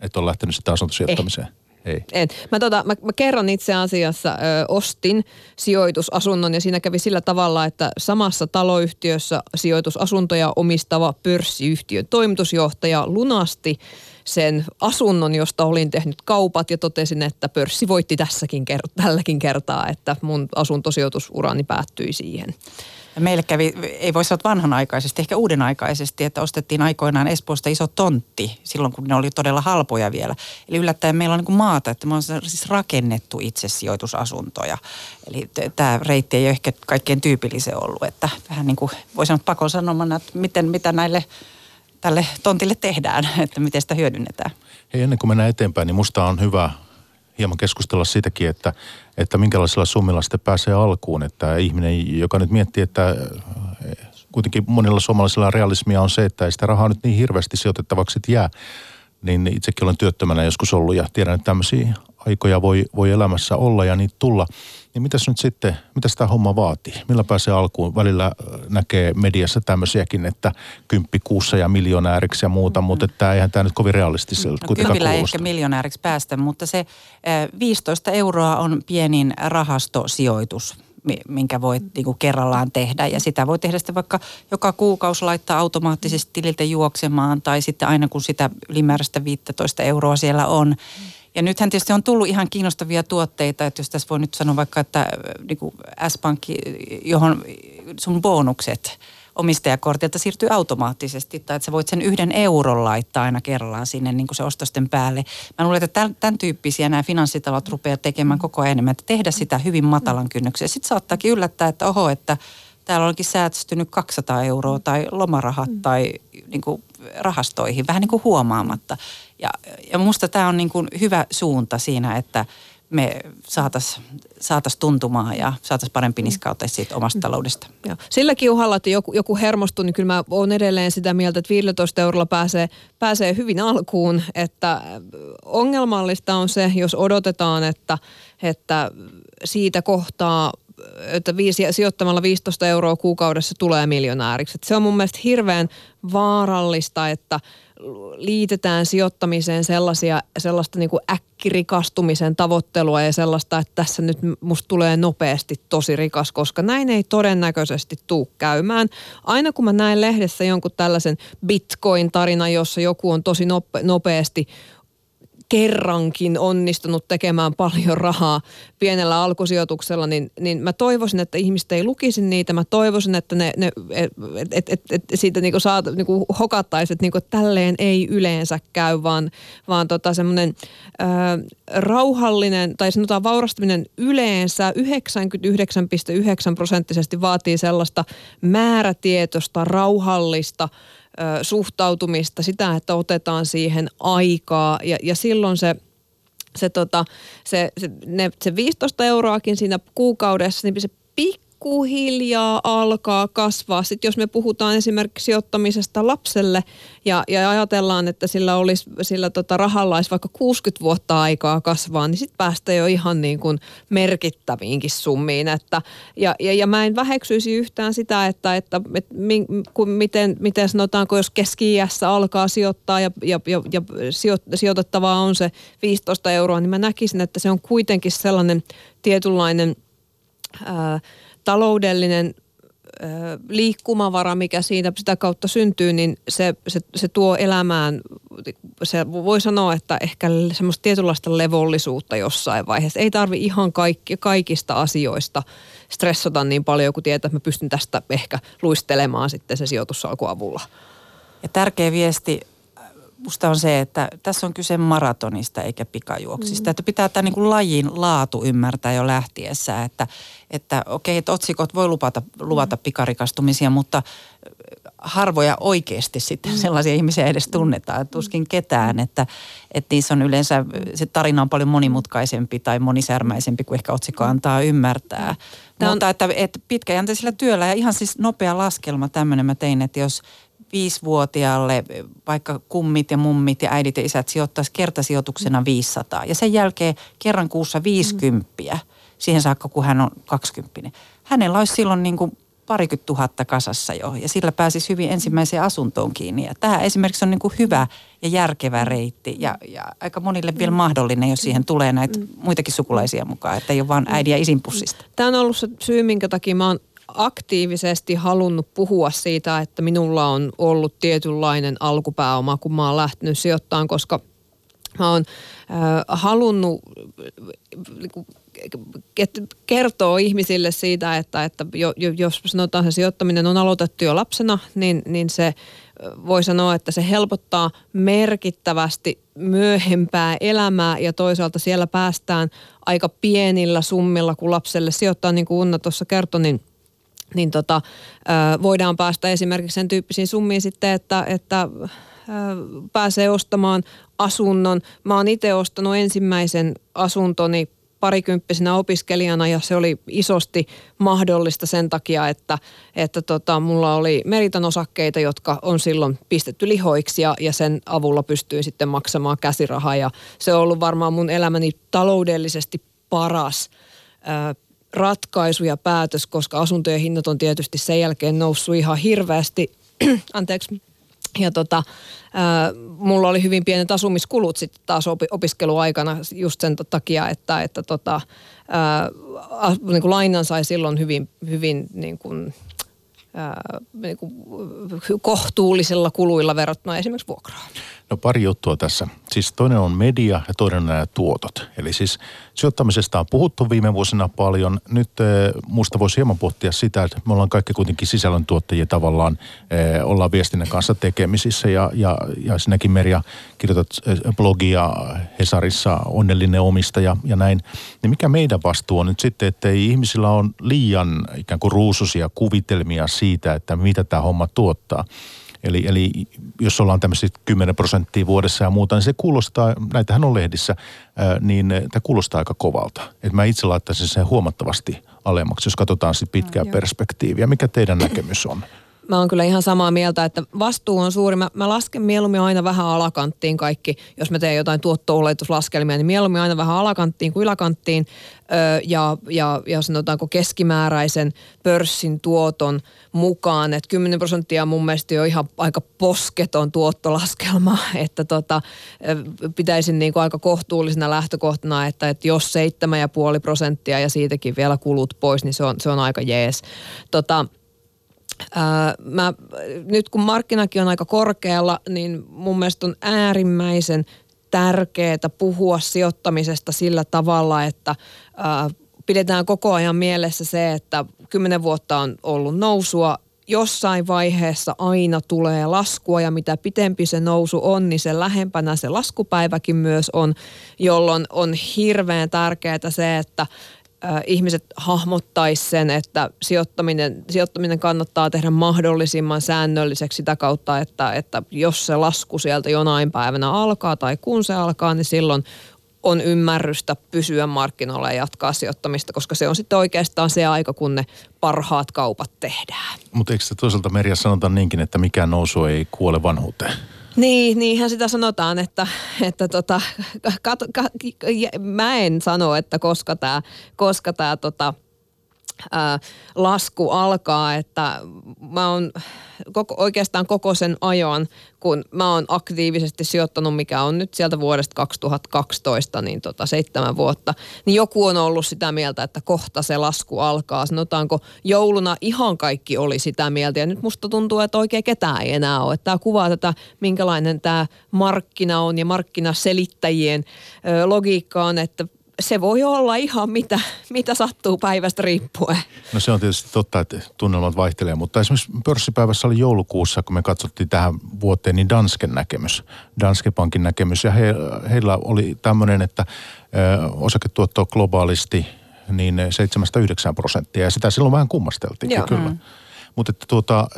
että on lähtenyt sitä asuntosijoittamiseen. Eh. Ei. En. Mä, tota, mä, mä kerron itse asiassa, ö, ostin sijoitusasunnon ja siinä kävi sillä tavalla, että samassa taloyhtiössä sijoitusasuntoja omistava pörssiyhtiön toimitusjohtaja lunasti sen asunnon, josta olin tehnyt kaupat ja totesin, että pörssi voitti tässäkin tälläkin kertaa, että mun asuntosijoitusurani päättyi siihen. Meille kävi, ei voi sanoa vanhanaikaisesti, ehkä uudenaikaisesti, että ostettiin aikoinaan Espoosta iso tontti silloin, kun ne oli todella halpoja vielä. Eli yllättäen meillä on niin kuin maata, että me on siis rakennettu itse sijoitusasuntoja. Eli tämä reitti ei ole ehkä kaikkein tyypillisen ollut, että vähän niin kuin voi sanoa pakon sanomana, että miten, mitä näille tälle tontille tehdään, että miten sitä hyödynnetään. Hei, ennen kuin mennään eteenpäin, niin musta on hyvä hieman keskustella siitäkin, että, että minkälaisilla summilla sitten pääsee alkuun. Että ihminen, joka nyt miettii, että eh, kuitenkin monilla suomalaisilla realismia on se, että ei sitä rahaa nyt niin hirveästi sijoitettavaksi jää, niin itsekin olen työttömänä joskus ollut ja tiedän, että tämmöisiä aikoja voi, voi elämässä olla ja niitä tulla. Niin mitäs nyt sitten, mitä sitä homma vaatii? Millä pääsee alkuun? Välillä äh, näkee mediassa tämmöisiäkin, että kymppi kuussa ja miljonääriksi ja muuta, mm-hmm. mutta että eihän tämä nyt kovin realistiselta no, Kympillä ei ehkä miljonääriksi päästä, mutta se 15 äh, euroa on pienin rahastosijoitus minkä voi niin kuin kerrallaan tehdä. Ja sitä voi tehdä sitten vaikka joka kuukausi laittaa automaattisesti tililtä juoksemaan tai sitten aina kun sitä ylimääräistä 15 euroa siellä on, ja nythän tietysti on tullut ihan kiinnostavia tuotteita, että jos tässä voi nyt sanoa vaikka, että äh, niin kuin S-Pankki, johon sun bonukset omistajakortilta siirtyy automaattisesti tai että sä voit sen yhden euron laittaa aina kerrallaan sinne niin kuin se ostosten päälle. Mä luulen, että tämän, tyyppisiä nämä finanssitalot rupeaa tekemään koko ajan enemmän, että tehdä sitä hyvin matalan kynnyksen. Sitten saattaakin yllättää, että oho, että täällä onkin säästynyt 200 euroa tai lomarahat mm. tai niin kuin rahastoihin, vähän niin kuin huomaamatta. Ja, ja musta tämä on niin kuin hyvä suunta siinä, että me saataisiin saatais tuntumaan ja saataisiin parempi mm. niskaute siitä omasta mm. taloudesta. Joo. Silläkin uhalla, että joku, joku hermostuu, niin kyllä mä oon edelleen sitä mieltä, että 15 eurolla pääsee, pääsee hyvin alkuun. Että ongelmallista on se, jos odotetaan, että, että siitä kohtaa että viisi, sijoittamalla 15 euroa kuukaudessa tulee miljonääriksi. Että se on mun mielestä hirveän vaarallista, että liitetään sijoittamiseen sellaisia, sellaista niin kuin äkkirikastumisen tavoittelua ja sellaista, että tässä nyt musta tulee nopeasti tosi rikas, koska näin ei todennäköisesti tuu käymään. Aina kun mä näen lehdessä jonkun tällaisen bitcoin-tarinan, jossa joku on tosi nope, nopeasti kerrankin onnistunut tekemään paljon rahaa pienellä alkusijoituksella, niin, niin mä toivoisin, että ihmiset ei lukisi niitä. Mä toivoisin, että ne, ne et, et, et, et siitä niinku saat, niinku hokattaisiin, että niinku tälleen ei yleensä käy, vaan, vaan tota semmoinen rauhallinen tai sanotaan vaurastuminen yleensä 99,9 prosenttisesti vaatii sellaista määrätietoista, rauhallista, suhtautumista, sitä, että otetaan siihen aikaa. Ja, ja silloin se se, tota, se, se, ne, se 15 euroakin siinä kuukaudessa, niin se pikkuhiljaa alkaa kasvaa. Sitten jos me puhutaan esimerkiksi sijoittamisesta lapselle ja, ja ajatellaan, että sillä, olisi, sillä tota rahalla olisi vaikka 60 vuotta aikaa kasvaa, niin sitten päästään jo ihan niin kuin merkittäviinkin summiin. Että, ja, ja, ja mä en väheksyisi yhtään sitä, että, että, että mi, kun miten, miten sanotaanko, jos keski alkaa sijoittaa ja, ja, ja, ja sijoitettavaa on se 15 euroa, niin mä näkisin, että se on kuitenkin sellainen tietynlainen... Ää, taloudellinen ö, liikkumavara, mikä siitä sitä kautta syntyy, niin se, se, se tuo elämään, se voi sanoa, että ehkä semmoista tietynlaista levollisuutta jossain vaiheessa. Ei tarvi ihan kaikki, kaikista asioista stressata niin paljon, kun tietää, että mä pystyn tästä ehkä luistelemaan sitten se sijoitussalku avulla. Ja tärkeä viesti musta on se, että tässä on kyse maratonista eikä pikajuoksista. Mm. Että pitää tämä niin kuin lajin laatu ymmärtää jo lähtiessä, että, että okei, että otsikot voi lupata, luvata pikarikastumisia, mutta harvoja oikeasti sitten mm. sellaisia ihmisiä edes tunnetaan, että tuskin ketään, että, että niissä on yleensä, se tarina on paljon monimutkaisempi tai monisärmäisempi kuin ehkä otsikko antaa ymmärtää. Tämä Mutta on... että, että pitkäjänteisellä työllä ja ihan siis nopea laskelma tämmöinen mä tein, että jos viisivuotiaalle vaikka kummit ja mummit ja äidit ja isät sijoittaisi kertasijoituksena 500 ja sen jälkeen kerran kuussa 50 mm. siihen saakka, kun hän on 20. Hänellä olisi silloin niin kuin parikymmentä tuhatta kasassa jo ja sillä pääsisi hyvin ensimmäiseen asuntoon kiinni. Ja tämä esimerkiksi on niin kuin hyvä ja järkevä reitti ja, ja aika monille vielä mahdollinen, jos siihen tulee näitä muitakin sukulaisia mukaan, että ei ole vain äidin ja isin pussista. Tämä on ollut se syy, minkä takia mä oon aktiivisesti halunnut puhua siitä, että minulla on ollut tietynlainen alkupääoma, kun mä oon lähtenyt sijoittamaan, koska mä oon äh, halunnut äh, kertoo ihmisille siitä, että, että jo, jos sanotaan se sijoittaminen on aloitettu jo lapsena, niin, niin se voi sanoa, että se helpottaa merkittävästi myöhempää elämää ja toisaalta siellä päästään aika pienillä summilla, kun lapselle sijoittaa, niin kuin Unna tuossa kertoi, niin – niin tota, voidaan päästä esimerkiksi sen tyyppisiin summiin sitten, että, että pääsee ostamaan asunnon. Mä oon itse ostanut ensimmäisen asuntoni parikymppisenä opiskelijana ja se oli isosti mahdollista sen takia, että, että tota, mulla oli meriton osakkeita, jotka on silloin pistetty lihoiksi ja, ja sen avulla pystyin sitten maksamaan käsirahaa ja se on ollut varmaan mun elämäni taloudellisesti paras ratkaisu ja päätös, koska asuntojen hinnat on tietysti sen jälkeen noussut ihan hirveästi. Anteeksi. Ja tota, ää, mulla oli hyvin pienet asumiskulut sitten taas opiskeluaikana just sen takia, että, että tota, ää, niin kuin lainan sai silloin hyvin, hyvin niin kuin, ää, niin kuin kohtuullisilla kuluilla verrattuna esimerkiksi vuokraan. No pari juttua tässä. Siis toinen on media ja toinen on nämä tuotot. Eli siis Sijoittamisesta on puhuttu viime vuosina paljon. Nyt musta voisi hieman pohtia sitä, että me ollaan kaikki kuitenkin sisällöntuottajia tavallaan, ollaan viestinnän kanssa tekemisissä ja, ja, ja sinäkin Merja kirjoitat blogia Hesarissa onnellinen omistaja ja näin. Niin mikä meidän vastuu on nyt sitten, että ei ihmisillä on liian ikään kuin ruususia kuvitelmia siitä, että mitä tämä homma tuottaa. Eli, eli jos ollaan tämmöisiä 10 prosenttia vuodessa ja muuta, niin se kuulostaa, näitähän on lehdissä, niin tämä kuulostaa aika kovalta. Että mä itse laittaisin sen huomattavasti alemmaksi, jos katsotaan sitten pitkää no, perspektiiviä. Mikä teidän näkemys on? Mä oon kyllä ihan samaa mieltä, että vastuu on suuri. Mä, mä lasken mieluummin aina vähän alakanttiin kaikki. Jos mä teen jotain tuotto-oletuslaskelmia, niin mieluummin aina vähän alakanttiin kuin yläkanttiin. Öö, ja, ja, ja sanotaanko keskimääräisen pörssin tuoton mukaan. Että 10 prosenttia mun mielestä on ihan aika posketon tuottolaskelma. Että tota, pitäisin niin kuin aika kohtuullisena lähtökohtana, että, että jos 7,5 prosenttia ja siitäkin vielä kulut pois, niin se on, se on aika jees. Tota, mä, nyt kun markkinakin on aika korkealla, niin mun mielestä on äärimmäisen tärkeää puhua sijoittamisesta sillä tavalla, että ää, pidetään koko ajan mielessä se, että kymmenen vuotta on ollut nousua, jossain vaiheessa aina tulee laskua ja mitä pitempi se nousu on, niin se lähempänä se laskupäiväkin myös on, jolloin on hirveän tärkeää se, että ihmiset hahmottaisi sen, että sijoittaminen, sijoittaminen kannattaa tehdä mahdollisimman säännölliseksi sitä kautta, että, että jos se lasku sieltä jonain päivänä alkaa tai kun se alkaa, niin silloin on ymmärrystä pysyä markkinoilla ja jatkaa sijoittamista, koska se on sitten oikeastaan se aika, kun ne parhaat kaupat tehdään. Mutta eikö se toisaalta Merja sanota niinkin, että mikään nousu ei kuole vanhuuteen? Niin, niinhän sitä sanotaan, että, että tota, kat, kat, mä en sano, että koska tämä koska tää, tota, lasku alkaa, että mä oon koko, oikeastaan koko sen ajan, kun mä oon aktiivisesti sijoittanut, mikä on nyt sieltä vuodesta 2012, niin tota seitsemän vuotta, niin joku on ollut sitä mieltä, että kohta se lasku alkaa. Sanotaanko jouluna ihan kaikki oli sitä mieltä ja nyt musta tuntuu, että oikein ketään ei enää ole. Tämä kuvaa tätä, minkälainen tämä markkina on ja markkinaselittäjien logiikka on, että se voi olla ihan mitä, mitä sattuu päivästä riippuen. No se on tietysti totta, että tunnelmat vaihtelee, mutta esimerkiksi pörssipäivässä oli joulukuussa, kun me katsottiin tähän vuoteen, niin Dansken näkemys, Danske Bankin näkemys. Ja he, heillä oli tämmöinen, että ö, osaketuotto globaalisti niin 7-9 prosenttia ja sitä silloin vähän kummasteltiin, Joo. kyllä. Mm. Mutta tuota,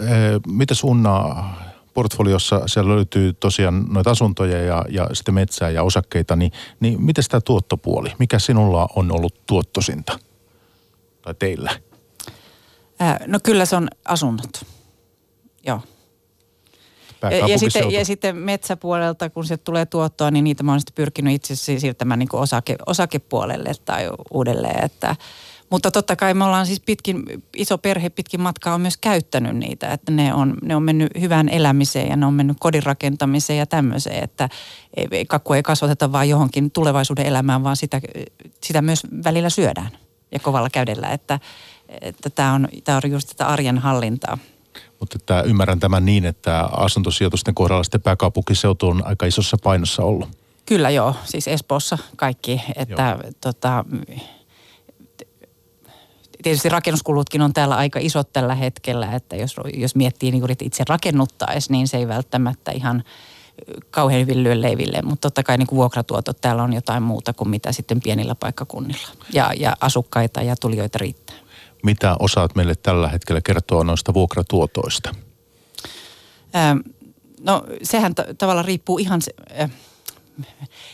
mitä Unna portfoliossa siellä löytyy tosiaan noita asuntoja ja, ja sitten metsää ja osakkeita, niin, niin miten tämä tuottopuoli? Mikä sinulla on ollut tuottosinta? Tai teillä? Ää, no kyllä se on asunnot. Joo. Ja, sitten, ja sitten metsäpuolelta, kun se tulee tuottoa, niin niitä mä oon sitten pyrkinyt itse siirtämään niin osake, osakepuolelle tai uudelleen, että – mutta totta kai me ollaan siis pitkin, iso perhe pitkin matkaa on myös käyttänyt niitä, että ne on, ne on mennyt hyvään elämiseen ja ne on mennyt kodin rakentamiseen ja tämmöiseen, että kakku ei kasvateta vaan johonkin tulevaisuuden elämään, vaan sitä, sitä myös välillä syödään ja kovalla käydellä, että, että tämä on, tämä on just tätä arjen hallintaa. Mutta että ymmärrän tämän niin, että asuntosijoitusten kohdalla sitten pääkaupunkiseutu on aika isossa painossa ollut. Kyllä joo, siis Espoossa kaikki, että tota, tietysti rakennuskulutkin on täällä aika isot tällä hetkellä, että jos, jos miettii niin kuin itse rakennuttaisi, niin se ei välttämättä ihan kauhean hyvin lyö leiville, mutta totta kai niin kuin vuokratuotot täällä on jotain muuta kuin mitä sitten pienillä paikkakunnilla. Ja, ja asukkaita ja tulijoita riittää. Mitä osaat meille tällä hetkellä kertoa noista vuokratuotoista? Ähm, no sehän t- tavallaan riippuu ihan... Se, äh,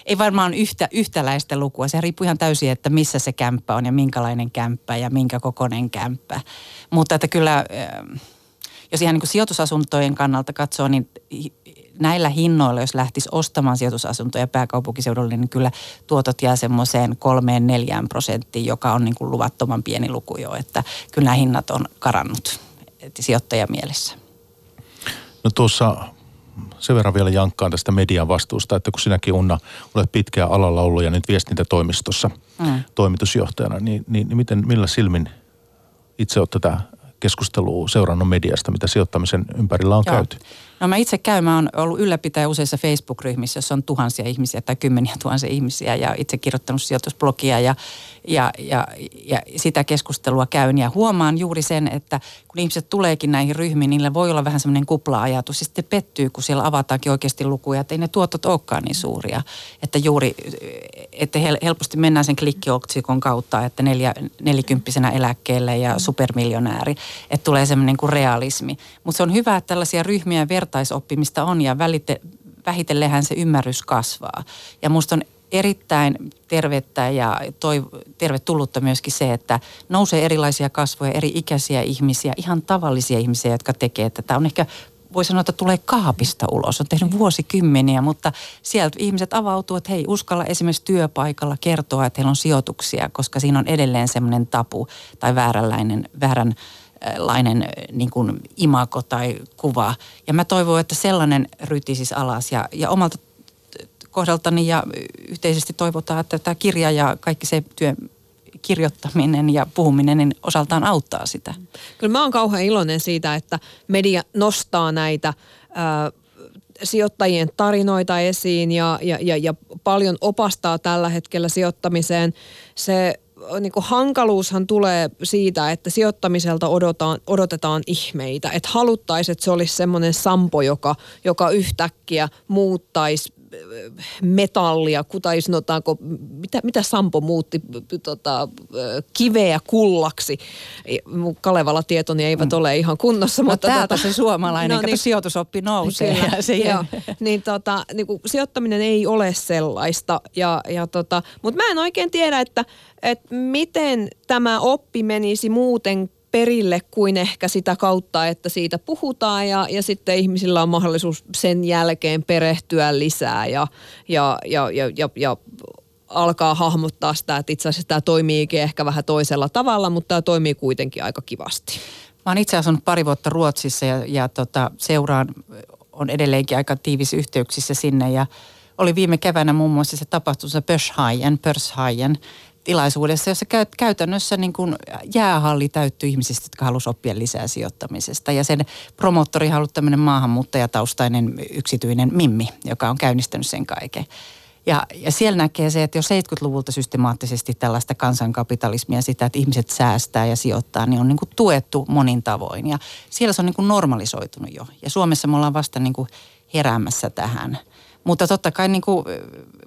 ei varmaan yhtä, yhtäläistä lukua. Se riippuu ihan täysin, että missä se kämppä on ja minkälainen kämppä ja minkä kokoinen kämppä. Mutta että kyllä, ähm, jos ihan niin kuin sijoitusasuntojen kannalta katsoo, niin näillä hinnoilla, jos lähtisi ostamaan sijoitusasuntoja pääkaupunkiseudulle, niin kyllä tuotot jää semmoiseen kolmeen neljään prosenttiin, joka on niin kuin luvattoman pieni luku jo. Että kyllä nämä hinnat on karannut sijoittajamielessä. No tuossa sen verran vielä jankkaan tästä median vastuusta, että kun sinäkin Unna olet pitkään alalla ollut ja nyt viestintätoimistossa mm. toimitusjohtajana, niin, niin, niin miten, millä silmin itse olet tätä keskustelua seurannut mediasta, mitä sijoittamisen ympärillä on Joo. käyty? No mä itse käyn, mä oon ollut ylläpitäjä useissa Facebook-ryhmissä, jossa on tuhansia ihmisiä tai kymmeniä tuhansia ihmisiä ja itse kirjoittanut sijoitusblogia ja, ja, ja, ja sitä keskustelua käyn. Ja huomaan juuri sen, että kun ihmiset tuleekin näihin ryhmiin, niillä voi olla vähän semmoinen kupla-ajatus ja sitten pettyy, kun siellä avataankin oikeasti lukuja, että ei ne tuotot olekaan niin suuria, että juuri, että helposti mennään sen klikkiotsikon kautta, että neljä, nelikymppisenä eläkkeelle ja supermiljonääri, että tulee semmoinen kuin realismi. Mutta se on hyvä, että tällaisia ryhmiä vertaisoppimista on ja välite, vähitellehän se ymmärrys kasvaa. Ja musta on erittäin tervettä ja toi, tervetullutta myöskin se, että nousee erilaisia kasvoja, eri ikäisiä ihmisiä, ihan tavallisia ihmisiä, jotka tekee tätä. On ehkä voi sanoa, että tulee kaapista ulos. On tehnyt vuosikymmeniä, mutta sieltä ihmiset avautuu, että hei, uskalla esimerkiksi työpaikalla kertoa, että heillä on sijoituksia, koska siinä on edelleen semmoinen tapu tai vääränlainen, väärän lainen niin kuin imako tai kuva. Ja mä toivon, että sellainen rytisisi alas ja, ja omalta kohdaltani ja yhteisesti toivotaan, että tämä kirja ja kaikki se työ, kirjoittaminen ja puhuminen niin osaltaan auttaa sitä. Kyllä mä oon kauhean iloinen siitä, että media nostaa näitä ää, sijoittajien tarinoita esiin ja, ja, ja, ja paljon opastaa tällä hetkellä sijoittamiseen. Se niin kuin hankaluushan tulee siitä, että sijoittamiselta odotetaan, odotetaan ihmeitä. Että haluttaisiin, että se olisi semmoinen sampo, joka, joka yhtäkkiä muuttaisi metallia, tai sanotaanko, mitä, mitä Sampo muutti, tota, kiveä kullaksi. Kalevala tietoni eivät mm. ole ihan kunnossa. No mutta täältä tota, se suomalainen, no, niin, sijoitusoppi nousee. Kyllä, ja siihen. Joo, niin, tota, niin kuin, sijoittaminen ei ole sellaista, ja, ja tota, mutta mä en oikein tiedä, että, että miten tämä oppi menisi muuten perille kuin ehkä sitä kautta, että siitä puhutaan ja, ja sitten ihmisillä on mahdollisuus sen jälkeen perehtyä lisää ja, ja, ja, ja, ja, ja alkaa hahmottaa sitä, että itse asiassa tämä toimiikin ehkä vähän toisella tavalla, mutta tämä toimii kuitenkin aika kivasti. Mä oon itse asunut pari vuotta Ruotsissa ja, ja tota, seuraan, on edelleenkin aika tiivis yhteyksissä sinne ja oli viime keväänä muun muassa se tapahtuma Börshajen, Pörshajen, tilaisuudessa, jossa käytännössä niin kuin jäähalli täyttyi ihmisistä, jotka halusivat oppia lisää sijoittamisesta. Ja sen promottori ollut tämmöinen maahanmuuttajataustainen yksityinen Mimmi, joka on käynnistänyt sen kaiken. Ja, ja siellä näkee se, että jos 70-luvulta systemaattisesti tällaista kansankapitalismia, sitä, että ihmiset säästää ja sijoittaa, niin on niin kuin tuettu monin tavoin. Ja siellä se on niin kuin normalisoitunut jo. Ja Suomessa me ollaan vasta niin kuin heräämässä tähän – mutta totta kai niin kuin,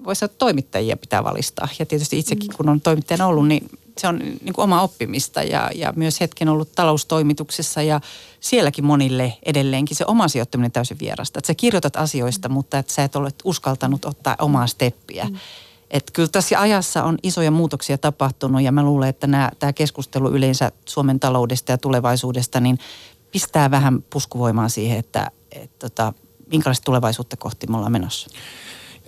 voisi sanoa, toimittajia pitää valistaa. Ja tietysti itsekin, kun on toimittajana ollut, niin se on niin kuin oma oppimista ja, ja myös hetken ollut taloustoimituksessa ja sielläkin monille edelleenkin se oma sijoittaminen täysin vierasta. Että sä kirjoitat asioista, mutta että sä et ole uskaltanut ottaa omaa steppiä. Mm. Että kyllä tässä ajassa on isoja muutoksia tapahtunut ja mä luulen, että nämä, tämä keskustelu yleensä Suomen taloudesta ja tulevaisuudesta niin pistää vähän puskuvoimaa siihen, että, että tota, minkälaista tulevaisuutta kohti me ollaan menossa.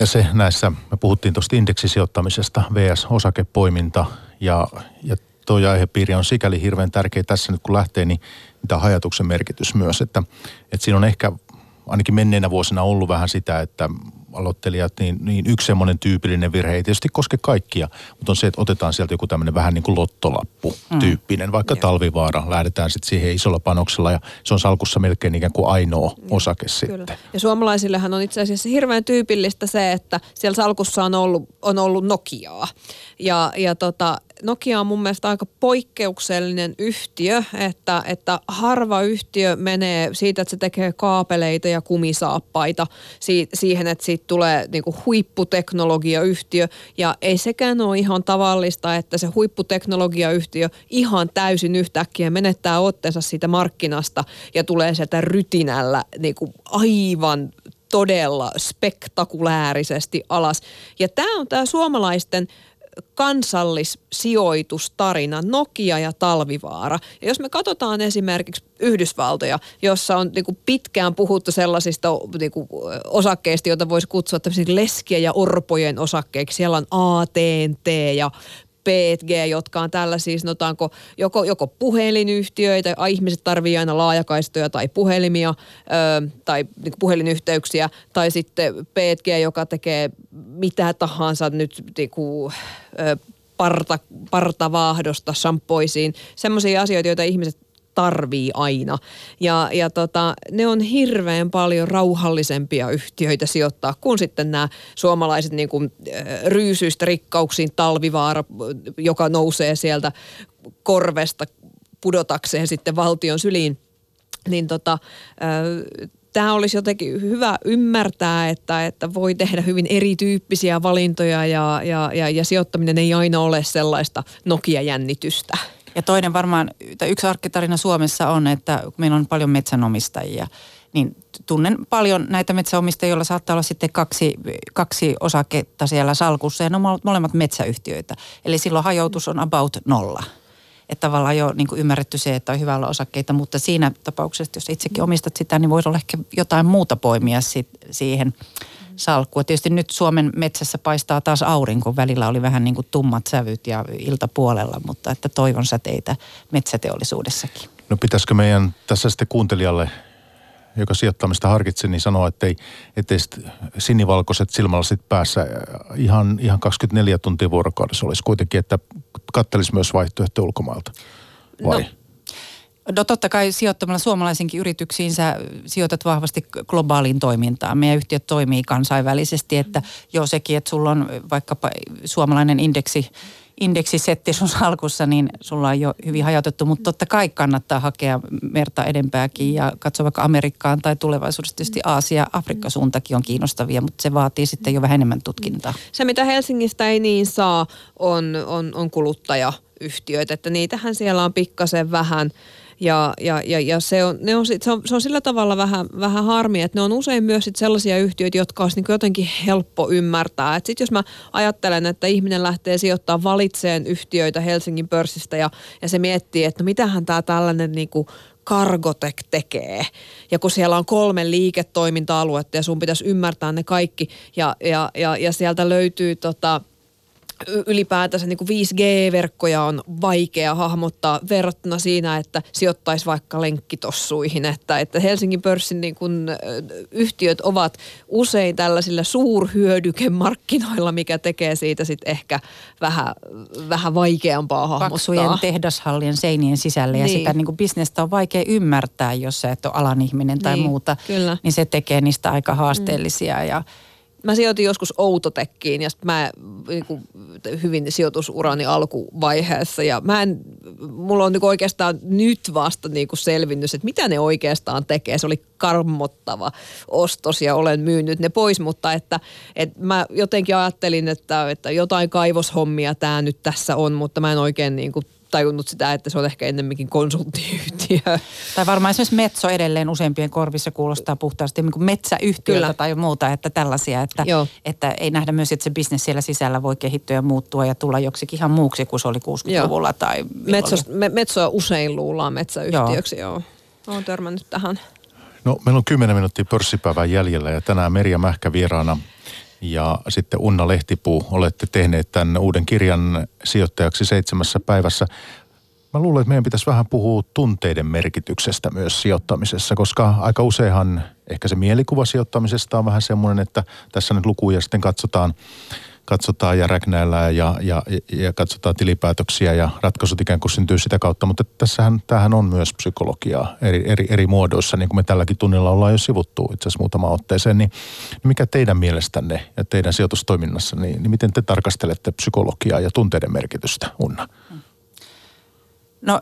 Ja se näissä, me puhuttiin tuosta indeksisijoittamisesta, VS-osakepoiminta ja, ja tuo aihepiiri on sikäli hirveän tärkeä tässä nyt kun lähtee, niin mitä hajatuksen merkitys myös, että, että siinä on ehkä ainakin menneinä vuosina ollut vähän sitä, että aloittelijat, niin, niin yksi semmoinen tyypillinen virhe ei tietysti koske kaikkia, mutta on se, että otetaan sieltä joku tämmöinen vähän niin kuin lottolappu mm. tyyppinen, vaikka yeah. talvivaara, lähdetään sitten siihen isolla panoksella ja se on salkussa melkein ikään kuin ainoa mm. osake Kyllä. sitten. Ja suomalaisillehan on itse asiassa hirveän tyypillistä se, että siellä salkussa on ollut, on ollut Nokiaa. Ja, ja tota, Nokia on mun mielestä aika poikkeuksellinen yhtiö, että, että harva yhtiö menee siitä, että se tekee kaapeleita ja kumisaappaita siihen, että siitä tulee niinku huipputeknologiayhtiö. Ja ei sekään ole ihan tavallista, että se huipputeknologiayhtiö ihan täysin yhtäkkiä menettää otteensa siitä markkinasta ja tulee sieltä rytinällä niinku aivan todella spektakuläärisesti alas. Ja tämä on tämä suomalaisten kansallissijoitustarina, Nokia ja Talvivaara. Ja jos me katsotaan esimerkiksi Yhdysvaltoja, jossa on niin kuin pitkään puhuttu sellaisista niin kuin osakkeista, joita voisi kutsua leskiä ja orpojen osakkeiksi. Siellä on ATT ja 5G, jotka on tällaisia, sanotaanko, joko, joko puhelinyhtiöitä, ihmiset tarvii aina laajakaistoja tai puhelimia ö, tai niin puhelinyhteyksiä, tai sitten 5G, joka tekee mitä tahansa nyt niin kuin, ö, parta, partavaahdosta, shampoisiin, semmoisia asioita, joita ihmiset tarvii aina. Ja, ja tota, ne on hirveän paljon rauhallisempia yhtiöitä sijoittaa kuin sitten nämä suomalaiset niin kuin, ryysyistä rikkauksiin talvivaara, joka nousee sieltä korvesta pudotakseen sitten valtion syliin. Niin tota, tämä olisi jotenkin hyvä ymmärtää, että, että voi tehdä hyvin erityyppisiä valintoja ja, ja, ja, ja sijoittaminen ei aina ole sellaista Nokia-jännitystä. Ja toinen varmaan, yksi arkkitarina Suomessa on, että meillä on paljon metsänomistajia, niin tunnen paljon näitä metsäomistajia, joilla saattaa olla sitten kaksi, kaksi osaketta siellä salkussa ja ne on molemmat metsäyhtiöitä. Eli silloin hajoutus on about nolla että tavallaan jo niin kuin ymmärretty se, että on hyvä olla osakkeita, mutta siinä tapauksessa, jos itsekin omistat sitä, niin voisi olla ehkä jotain muuta poimia sit siihen salkkuun. Tietysti nyt Suomen metsässä paistaa taas aurinko, välillä oli vähän niin kuin tummat sävyt ja iltapuolella, mutta että toivon säteitä metsäteollisuudessakin. No pitäisikö meidän tässä sitten kuuntelijalle joka sijoittamista harkitsi, niin sanoo, että ei, ettei sinivalkoiset silmälasit päässä ihan, ihan 24 tuntia vuorokaudessa olisi kuitenkin, että kattelisi myös vaihtoehto ulkomailta. Vai? No. No totta kai sijoittamalla suomalaisinkin yrityksiin sä sijoitat vahvasti globaaliin toimintaan. Meidän yhtiöt toimii kansainvälisesti, että jo sekin, että sulla on vaikkapa suomalainen indeksi indeksisetti sun salkussa, niin sulla on jo hyvin hajautettu, mutta totta kai kannattaa hakea merta edempääkin ja katsoa vaikka Amerikkaan tai tulevaisuudessa tietysti Aasia, Afrikka suuntakin on kiinnostavia, mutta se vaatii sitten jo vähän enemmän tutkintaa. Se, mitä Helsingistä ei niin saa, on, on, on kuluttajayhtiöitä, että niitähän siellä on pikkasen vähän – ja, ja, ja, ja se, on, ne on, se, on, se on sillä tavalla vähän, vähän harmi, että ne on usein myös sit sellaisia yhtiöitä, jotka olisi niin jotenkin helppo ymmärtää. Että sitten jos mä ajattelen, että ihminen lähtee sijoittamaan valitseen yhtiöitä Helsingin pörssistä ja, ja se miettii, että no mitähän tämä tällainen niin kuin Cargotec tekee. Ja kun siellä on kolme liiketoiminta-aluetta ja sun pitäisi ymmärtää ne kaikki ja, ja, ja, ja sieltä löytyy tota, ylipäätänsä niin kuin 5G-verkkoja on vaikea hahmottaa verrattuna siinä, että sijoittaisi vaikka lenkkitossuihin. Että, että Helsingin pörssin niin kuin, yhtiöt ovat usein tällaisilla suurhyödykemarkkinoilla, mikä tekee siitä sitten ehkä vähän, vähän vaikeampaa hahmottaa. Paksujen tehdashallien seinien sisälle ja niin. sitä niin kuin bisnestä on vaikea ymmärtää, jos sä et ole alan ihminen tai niin, muuta. Kyllä. Niin se tekee niistä aika haasteellisia mm. ja mä sijoitin joskus Outotekkiin ja mä niin kuin, hyvin sijoitusurani alkuvaiheessa ja mä en, mulla on niin kuin oikeastaan nyt vasta niin kuin selvinnyt, että mitä ne oikeastaan tekee. Se oli karmottava ostos ja olen myynyt ne pois, mutta että, että mä jotenkin ajattelin, että, että jotain kaivoshommia tämä nyt tässä on, mutta mä en oikein niin kuin tajunnut sitä, että se on ehkä ennemminkin konsulttiyhtiö. Tai varmaan esimerkiksi Metso edelleen useimpien korvissa kuulostaa puhtaasti niin kuin metsäyhtiöltä Kyllä. tai muuta, että tällaisia, että, että ei nähdä myös, että se bisnes siellä sisällä voi kehittyä ja muuttua ja tulla joksikin ihan muuksi kuin se oli 60-luvulla. Tai Metso, me, Metsoa usein luullaan metsäyhtiöksi, joo. joo. Olen törmännyt tähän. No meillä on 10 minuuttia pörssipäivää jäljellä ja tänään Merja Mähkä vieraana ja sitten Unna Lehtipuu, olette tehneet tämän uuden kirjan sijoittajaksi seitsemässä päivässä. Mä luulen, että meidän pitäisi vähän puhua tunteiden merkityksestä myös sijoittamisessa, koska aika useinhan ehkä se mielikuva sijoittamisesta on vähän semmoinen, että tässä nyt lukuja sitten katsotaan katsotaan ja räknäillään ja, ja, ja katsotaan tilipäätöksiä ja ratkaisut ikään kuin syntyy sitä kautta. Mutta tässähän tämähän on myös psykologiaa eri, eri, eri muodoissa, niin kuin me tälläkin tunnilla ollaan jo sivuttu itse asiassa muutama otteeseen. Niin, mikä teidän mielestänne ja teidän sijoitustoiminnassa, niin, niin miten te tarkastelette psykologiaa ja tunteiden merkitystä, Unna? No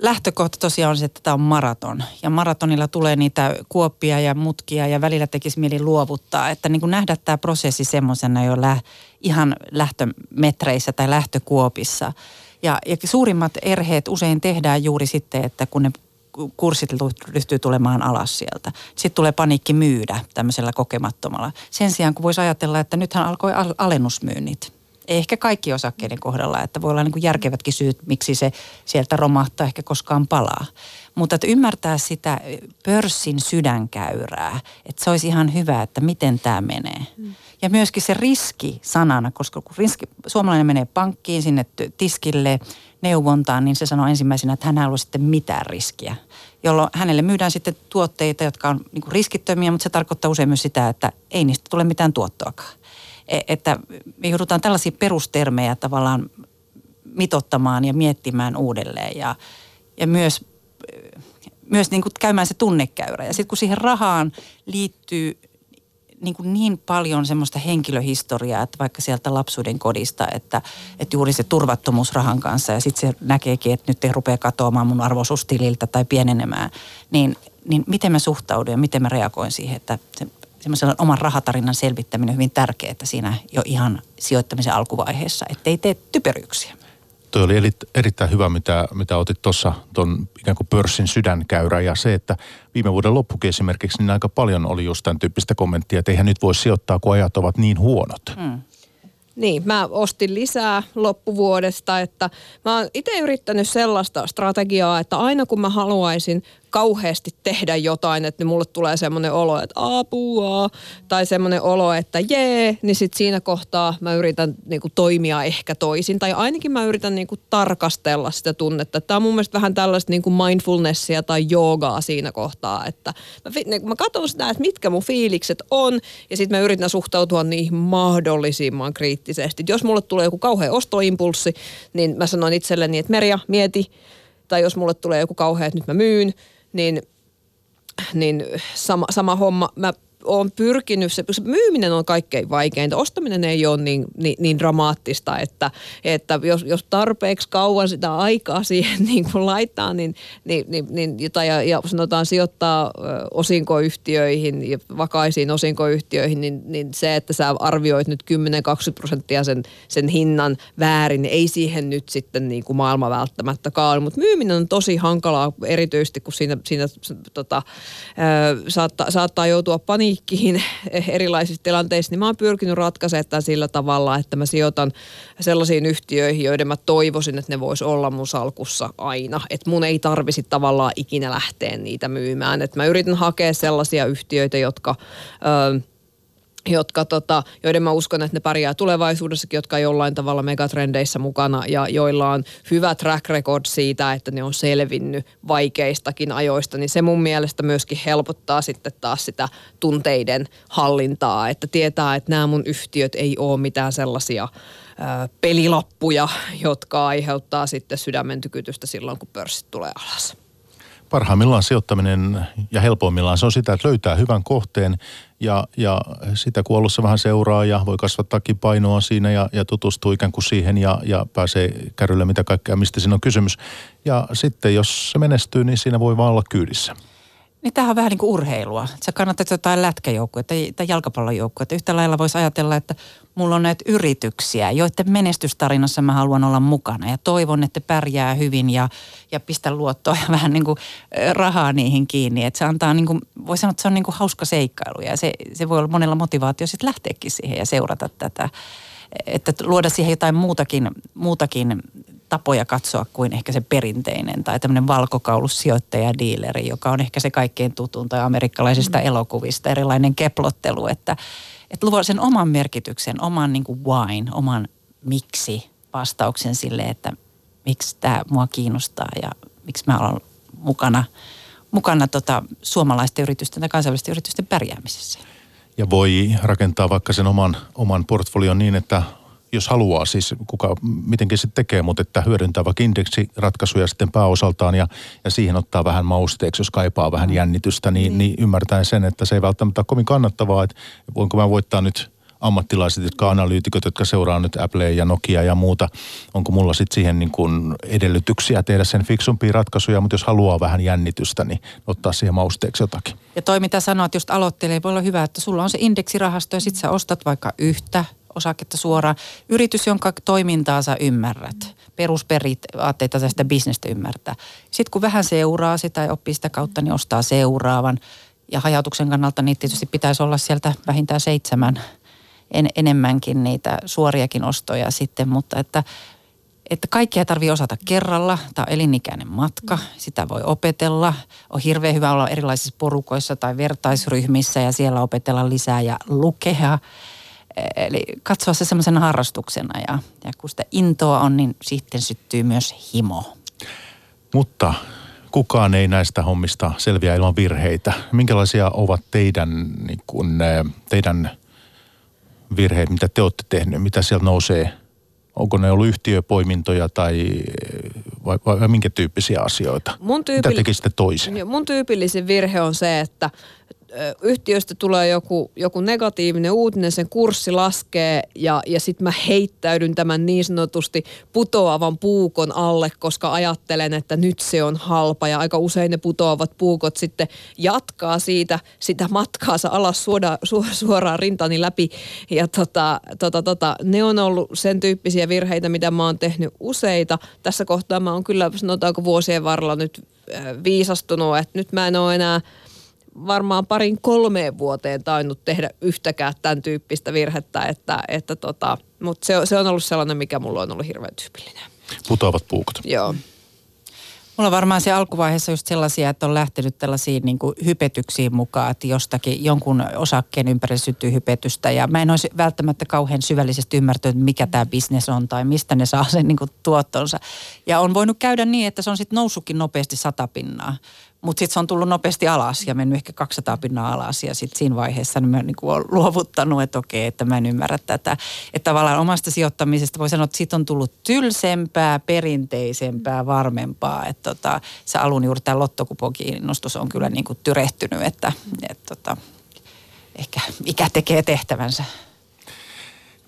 lähtökohta tosiaan on se, että tämä on maraton. Ja maratonilla tulee niitä kuoppia ja mutkia ja välillä tekisi mieli luovuttaa. Että niin kuin nähdä tämä prosessi semmoisena jo lä, ihan lähtömetreissä tai lähtökuopissa. Ja, ja suurimmat erheet usein tehdään juuri sitten, että kun ne kurssit ryhtyy tulemaan alas sieltä. Sitten tulee paniikki myydä tämmöisellä kokemattomalla. Sen sijaan kun voisi ajatella, että nythän alkoi alennusmyynnit ehkä kaikki osakkeiden kohdalla, että voi olla niin kuin järkevätkin syyt, miksi se sieltä romahtaa ehkä koskaan palaa. Mutta että ymmärtää sitä pörssin sydänkäyrää, että se olisi ihan hyvä, että miten tämä menee. Mm. Ja myöskin se riski sanana, koska kun riski, suomalainen menee pankkiin sinne tiskille neuvontaan, niin se sanoo ensimmäisenä, että hän ei halua sitten mitään riskiä. Jolloin hänelle myydään sitten tuotteita, jotka on niin riskittömiä, mutta se tarkoittaa usein myös sitä, että ei niistä tule mitään tuottoakaan. E, että me joudutaan tällaisia perustermejä tavallaan mitottamaan ja miettimään uudelleen ja, ja myös myös niin kuin käymään se tunnekäyrä. Ja sitten kun siihen rahaan liittyy niin, kuin niin paljon semmoista henkilöhistoriaa, että vaikka sieltä lapsuuden kodista, että, että juuri se turvattomuus rahan kanssa ja sitten se näkeekin, että nyt ei rupea katoamaan mun arvoisuustililtä tai pienenemään, niin, niin miten mä suhtaudun ja miten mä reagoin siihen, että se, semmoisen oman rahatarinan selvittäminen on hyvin tärkeää siinä jo ihan sijoittamisen alkuvaiheessa, ettei tee typeryksiä. Tuo oli erittäin hyvä, mitä, mitä otit tuossa tuon ikään kuin pörssin sydänkäyrä ja se, että viime vuoden loppukin esimerkiksi niin aika paljon oli just tämän tyyppistä kommenttia, että eihän nyt voi sijoittaa, kun ajat ovat niin huonot. Hmm. Niin, mä ostin lisää loppuvuodesta, että mä oon itse yrittänyt sellaista strategiaa, että aina kun mä haluaisin kauheasti tehdä jotain, että mulle tulee semmoinen olo, että apua, tai semmoinen olo, että jee, niin sitten siinä kohtaa mä yritän niinku toimia ehkä toisin, tai ainakin mä yritän niinku tarkastella sitä tunnetta. Tämä on mun mielestä vähän tällaista niinku mindfulnessia tai joogaa siinä kohtaa, että mä, niin mä katson sitä, että mitkä mun fiilikset on, ja sitten mä yritän suhtautua niihin mahdollisimman kriittisesti. Jos mulle tulee joku kauhea ostoimpulssi, niin mä sanon itselleni, että Merja, mieti, tai jos mulle tulee joku kauhea, että nyt mä myyn, niin, niin sama, sama homma. Mä on pyrkinyt, se, se myyminen on kaikkein vaikeinta. Ostaminen ei ole niin, niin, niin dramaattista, että, että jos, jos tarpeeksi kauan sitä aikaa siihen niin kuin laittaa, niin, niin, niin, niin jota, ja, ja sanotaan sijoittaa osinkoyhtiöihin ja vakaisiin osinkoyhtiöihin, niin, niin se, että sä arvioit nyt 10-20 prosenttia sen, sen hinnan väärin, ei siihen nyt sitten niin kuin maailma välttämättä kaali. Mutta myyminen on tosi hankalaa, erityisesti kun siinä, siinä tota, saattaa, saattaa joutua paniikkiin paniikkiin erilaisissa tilanteissa, niin mä oon pyrkinyt ratkaisemaan sillä tavalla, että mä sijoitan sellaisiin yhtiöihin, joiden mä toivoisin, että ne vois olla mun salkussa aina. Että mun ei tarvisi tavallaan ikinä lähteä niitä myymään. Että mä yritän hakea sellaisia yhtiöitä, jotka... Öö, jotka tota, joiden mä uskon, että ne pärjää tulevaisuudessakin, jotka on jollain tavalla megatrendeissä mukana ja joilla on hyvä track record siitä, että ne on selvinnyt vaikeistakin ajoista, niin se mun mielestä myöskin helpottaa sitten taas sitä tunteiden hallintaa, että tietää, että nämä mun yhtiöt ei ole mitään sellaisia ö, pelilappuja, jotka aiheuttaa sitten sydämen tykytystä silloin, kun pörssit tulee alas. Parhaimmillaan sijoittaminen ja helpoimmillaan se on sitä, että löytää hyvän kohteen ja, ja sitä kun alussa vähän seuraa ja voi kasvattaakin painoa siinä ja, ja tutustuu ikään kuin siihen ja, ja pääsee kärrylle mitä kaikkea, mistä siinä on kysymys. Ja sitten jos se menestyy, niin siinä voi vaan olla kyydissä. Niin tämähän on vähän niin kuin urheilua. Sä kannattaa jotain lätkäjoukkuetta tai jalkapallojoukkuetta. Yhtä lailla voisi ajatella, että mulla on näitä yrityksiä, joiden menestystarinassa mä haluan olla mukana. Ja toivon, että pärjää hyvin ja, ja pistä luottoa ja vähän niin kuin rahaa niihin kiinni. Että se antaa niin kuin, voi sanoa, että se on niin kuin hauska seikkailu. Ja se, se voi olla monella motivaatio sitten lähteäkin siihen ja seurata tätä. Että luoda siihen jotain muutakin, muutakin tapoja katsoa kuin ehkä se perinteinen tai tämmöinen valkokaulussijoittaja diileri, joka on ehkä se kaikkein tutun tai amerikkalaisista mm. elokuvista, erilainen keplottelu, että, että luo sen oman merkityksen, oman niin kuin wine, oman miksi vastauksen sille, että miksi tämä mua kiinnostaa ja miksi mä olen mukana, mukana tota suomalaisten yritysten tai kansainvälisten yritysten pärjäämisessä. Ja voi rakentaa vaikka sen oman, oman portfolion niin, että jos haluaa, siis kuka mitenkin se tekee, mutta että hyödyntää vaikka indeksiratkaisuja sitten pääosaltaan ja, ja siihen ottaa vähän mausteeksi, jos kaipaa vähän jännitystä, niin, mm. niin ymmärtäen sen, että se ei välttämättä ole kovin kannattavaa, että voinko mä voittaa nyt ammattilaiset, jotka analyytikot, jotka seuraa nyt Apple ja Nokia ja muuta. Onko mulla sitten siihen niin kuin edellytyksiä tehdä sen fiksumpia ratkaisuja, mutta jos haluaa vähän jännitystä, niin ottaa siihen mausteeksi jotakin. Ja toi mitä sanoit, just aloittelee, voi olla hyvä, että sulla on se indeksirahasto ja sitten sä ostat vaikka yhtä osaketta suoraan. Yritys, jonka toimintaa sä ymmärrät. Perusperiaatteita sitä bisnestä ymmärtää. Sitten kun vähän seuraa sitä ja oppii sitä kautta, niin ostaa seuraavan. Ja hajautuksen kannalta niin tietysti pitäisi olla sieltä vähintään seitsemän en, enemmänkin niitä suoriakin ostoja sitten, mutta että että kaikkea tarvii osata kerralla. Tämä on elinikäinen matka, sitä voi opetella. On hirveän hyvä olla erilaisissa porukoissa tai vertaisryhmissä ja siellä opetella lisää ja lukea. Eli katsoa se semmoisena harrastuksena ja, ja kun sitä intoa on, niin sitten syttyy myös himo. Mutta kukaan ei näistä hommista selviä ilman virheitä. Minkälaisia ovat teidän, niin kun, teidän virheet, mitä te olette tehneet? Mitä sieltä nousee? Onko ne ollut yhtiöpoimintoja tai vai, vai minkä tyyppisiä asioita? Mun Mitä tyypilli- tekisitte toisin? Mun tyypillisin virhe on se, että yhtiöstä tulee joku, joku negatiivinen uutinen, sen kurssi laskee ja, ja sitten mä heittäydyn tämän niin sanotusti putoavan puukon alle, koska ajattelen, että nyt se on halpa ja aika usein ne putoavat puukot sitten jatkaa siitä sitä matkaansa alas suoda, su, suoraan rintani läpi ja tota, tota, tota, ne on ollut sen tyyppisiä virheitä, mitä mä oon tehnyt useita. Tässä kohtaa mä oon kyllä sanotaanko vuosien varrella nyt viisastunut, että nyt mä en ole enää varmaan parin kolmeen vuoteen tainnut tehdä yhtäkään tämän tyyppistä virhettä, että, että tota, mutta se, se on ollut sellainen, mikä mulla on ollut hirveän tyypillinen. Putoavat puukot. Joo. Mulla on varmaan se alkuvaiheessa just sellaisia, että on lähtenyt tällaisiin niin kuin hypetyksiin mukaan, että jostakin jonkun osakkeen ympärillä syttyy hypetystä ja mä en olisi välttämättä kauhean syvällisesti ymmärtänyt, mikä tämä bisnes on tai mistä ne saa sen niin kuin tuottonsa. Ja on voinut käydä niin, että se on sitten noussutkin nopeasti sata pinnaa. Mutta sitten se on tullut nopeasti alas ja mennyt ehkä 200 pinnaa alas ja sitten siinä vaiheessa niin mä niin olen luovuttanut, että okei, että mä en ymmärrä tätä. Että tavallaan omasta sijoittamisesta voi sanoa, että siitä on tullut tylsempää, perinteisempää, varmempaa. Että tota, se alun juuri tämä lottokupokiinnostus on kyllä niin kuin tyrehtynyt, että, että tota, ehkä ikä tekee tehtävänsä.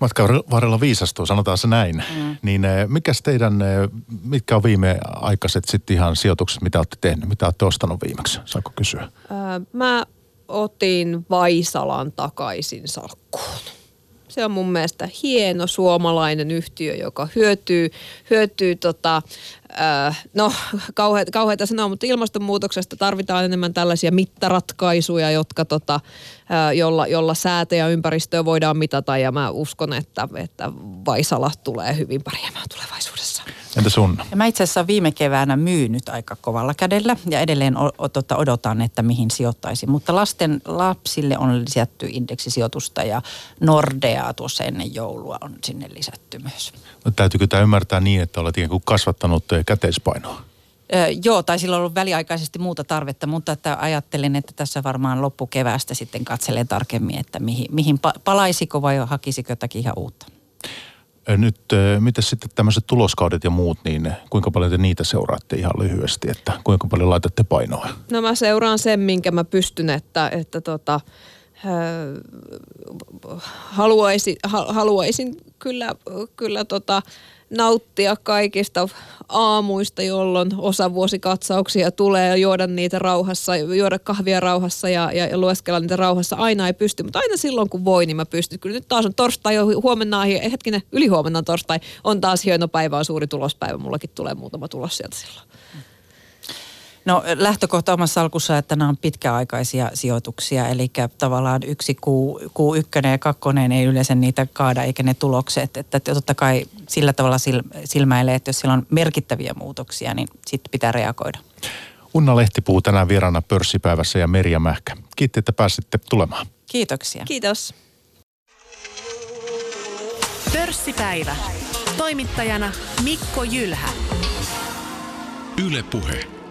Matkan varrella viisastuu, sanotaan se näin. Mm. Niin eh, mikäs teidän, eh, mitkä on viimeaikaiset sitten ihan sijoitukset, mitä olette tehnyt? Mitä olette ostanut viimeksi? Saako kysyä? Öö, mä otin Vaisalan takaisin salkkuun. Se on mun mielestä hieno suomalainen yhtiö, joka hyötyy, hyötyy tota, no kauheita, sanoa, mutta ilmastonmuutoksesta tarvitaan enemmän tällaisia mittaratkaisuja, jotka tota, öö, jolla, jolla säätä ja ympäristöä voidaan mitata ja mä uskon, että, että Vaisala tulee hyvin pärjäämään tulevaisuudessa. Entä sun? Ja mä itse asiassa viime keväänä myynyt aika kovalla kädellä ja edelleen o- o- tota, odotan, että mihin sijoittaisin. Mutta lasten lapsille on lisätty indeksisijoitusta ja Nordeaa tuossa ennen joulua on sinne lisätty myös. Täytyykö tämä ymmärtää niin, että olet ikään kuin kasvattanut käteispainoa? Ö, joo, tai sillä on ollut väliaikaisesti muuta tarvetta, mutta että ajattelin, että tässä varmaan loppukeväästä sitten katselen tarkemmin, että mihin, mihin pa- palaisiko vai hakisiko jotakin ihan uutta. Nyt, mitä sitten tämmöiset tuloskaudet ja muut, niin kuinka paljon te niitä seuraatte ihan lyhyesti, että kuinka paljon laitatte painoa? No mä seuraan sen, minkä mä pystyn, että, että tota, haluaisin, ha- haluaisin kyllä, kyllä tota, nauttia kaikista aamuista, jolloin osavuosikatsauksia tulee ja juoda niitä rauhassa, juoda kahvia rauhassa ja, ja, ja lueskella niitä rauhassa. Aina ei pysty, mutta aina silloin kun voi, niin mä pystyn. Kyllä nyt taas on torstai huomenna hetkinen, ylihuomenna on torstai, on taas hieno päivä, on suuri tulospäivä. Mullakin tulee muutama tulos sieltä silloin. No lähtökohta omassa salkussa, että nämä on pitkäaikaisia sijoituksia, eli tavallaan yksi kuu, kuu ykkönen ja kakkonen ei yleensä niitä kaada, eikä ne tulokset. Että totta kai sillä tavalla sil- silmäilee, että jos siellä on merkittäviä muutoksia, niin sitten pitää reagoida. Unna Lehtipuu tänään vieraana pörssipäivässä ja Merja Mähkä. Kiitti, että pääsitte tulemaan. Kiitoksia. Kiitos. Pörssipäivä. Toimittajana Mikko Jylhä. Yle Puhe.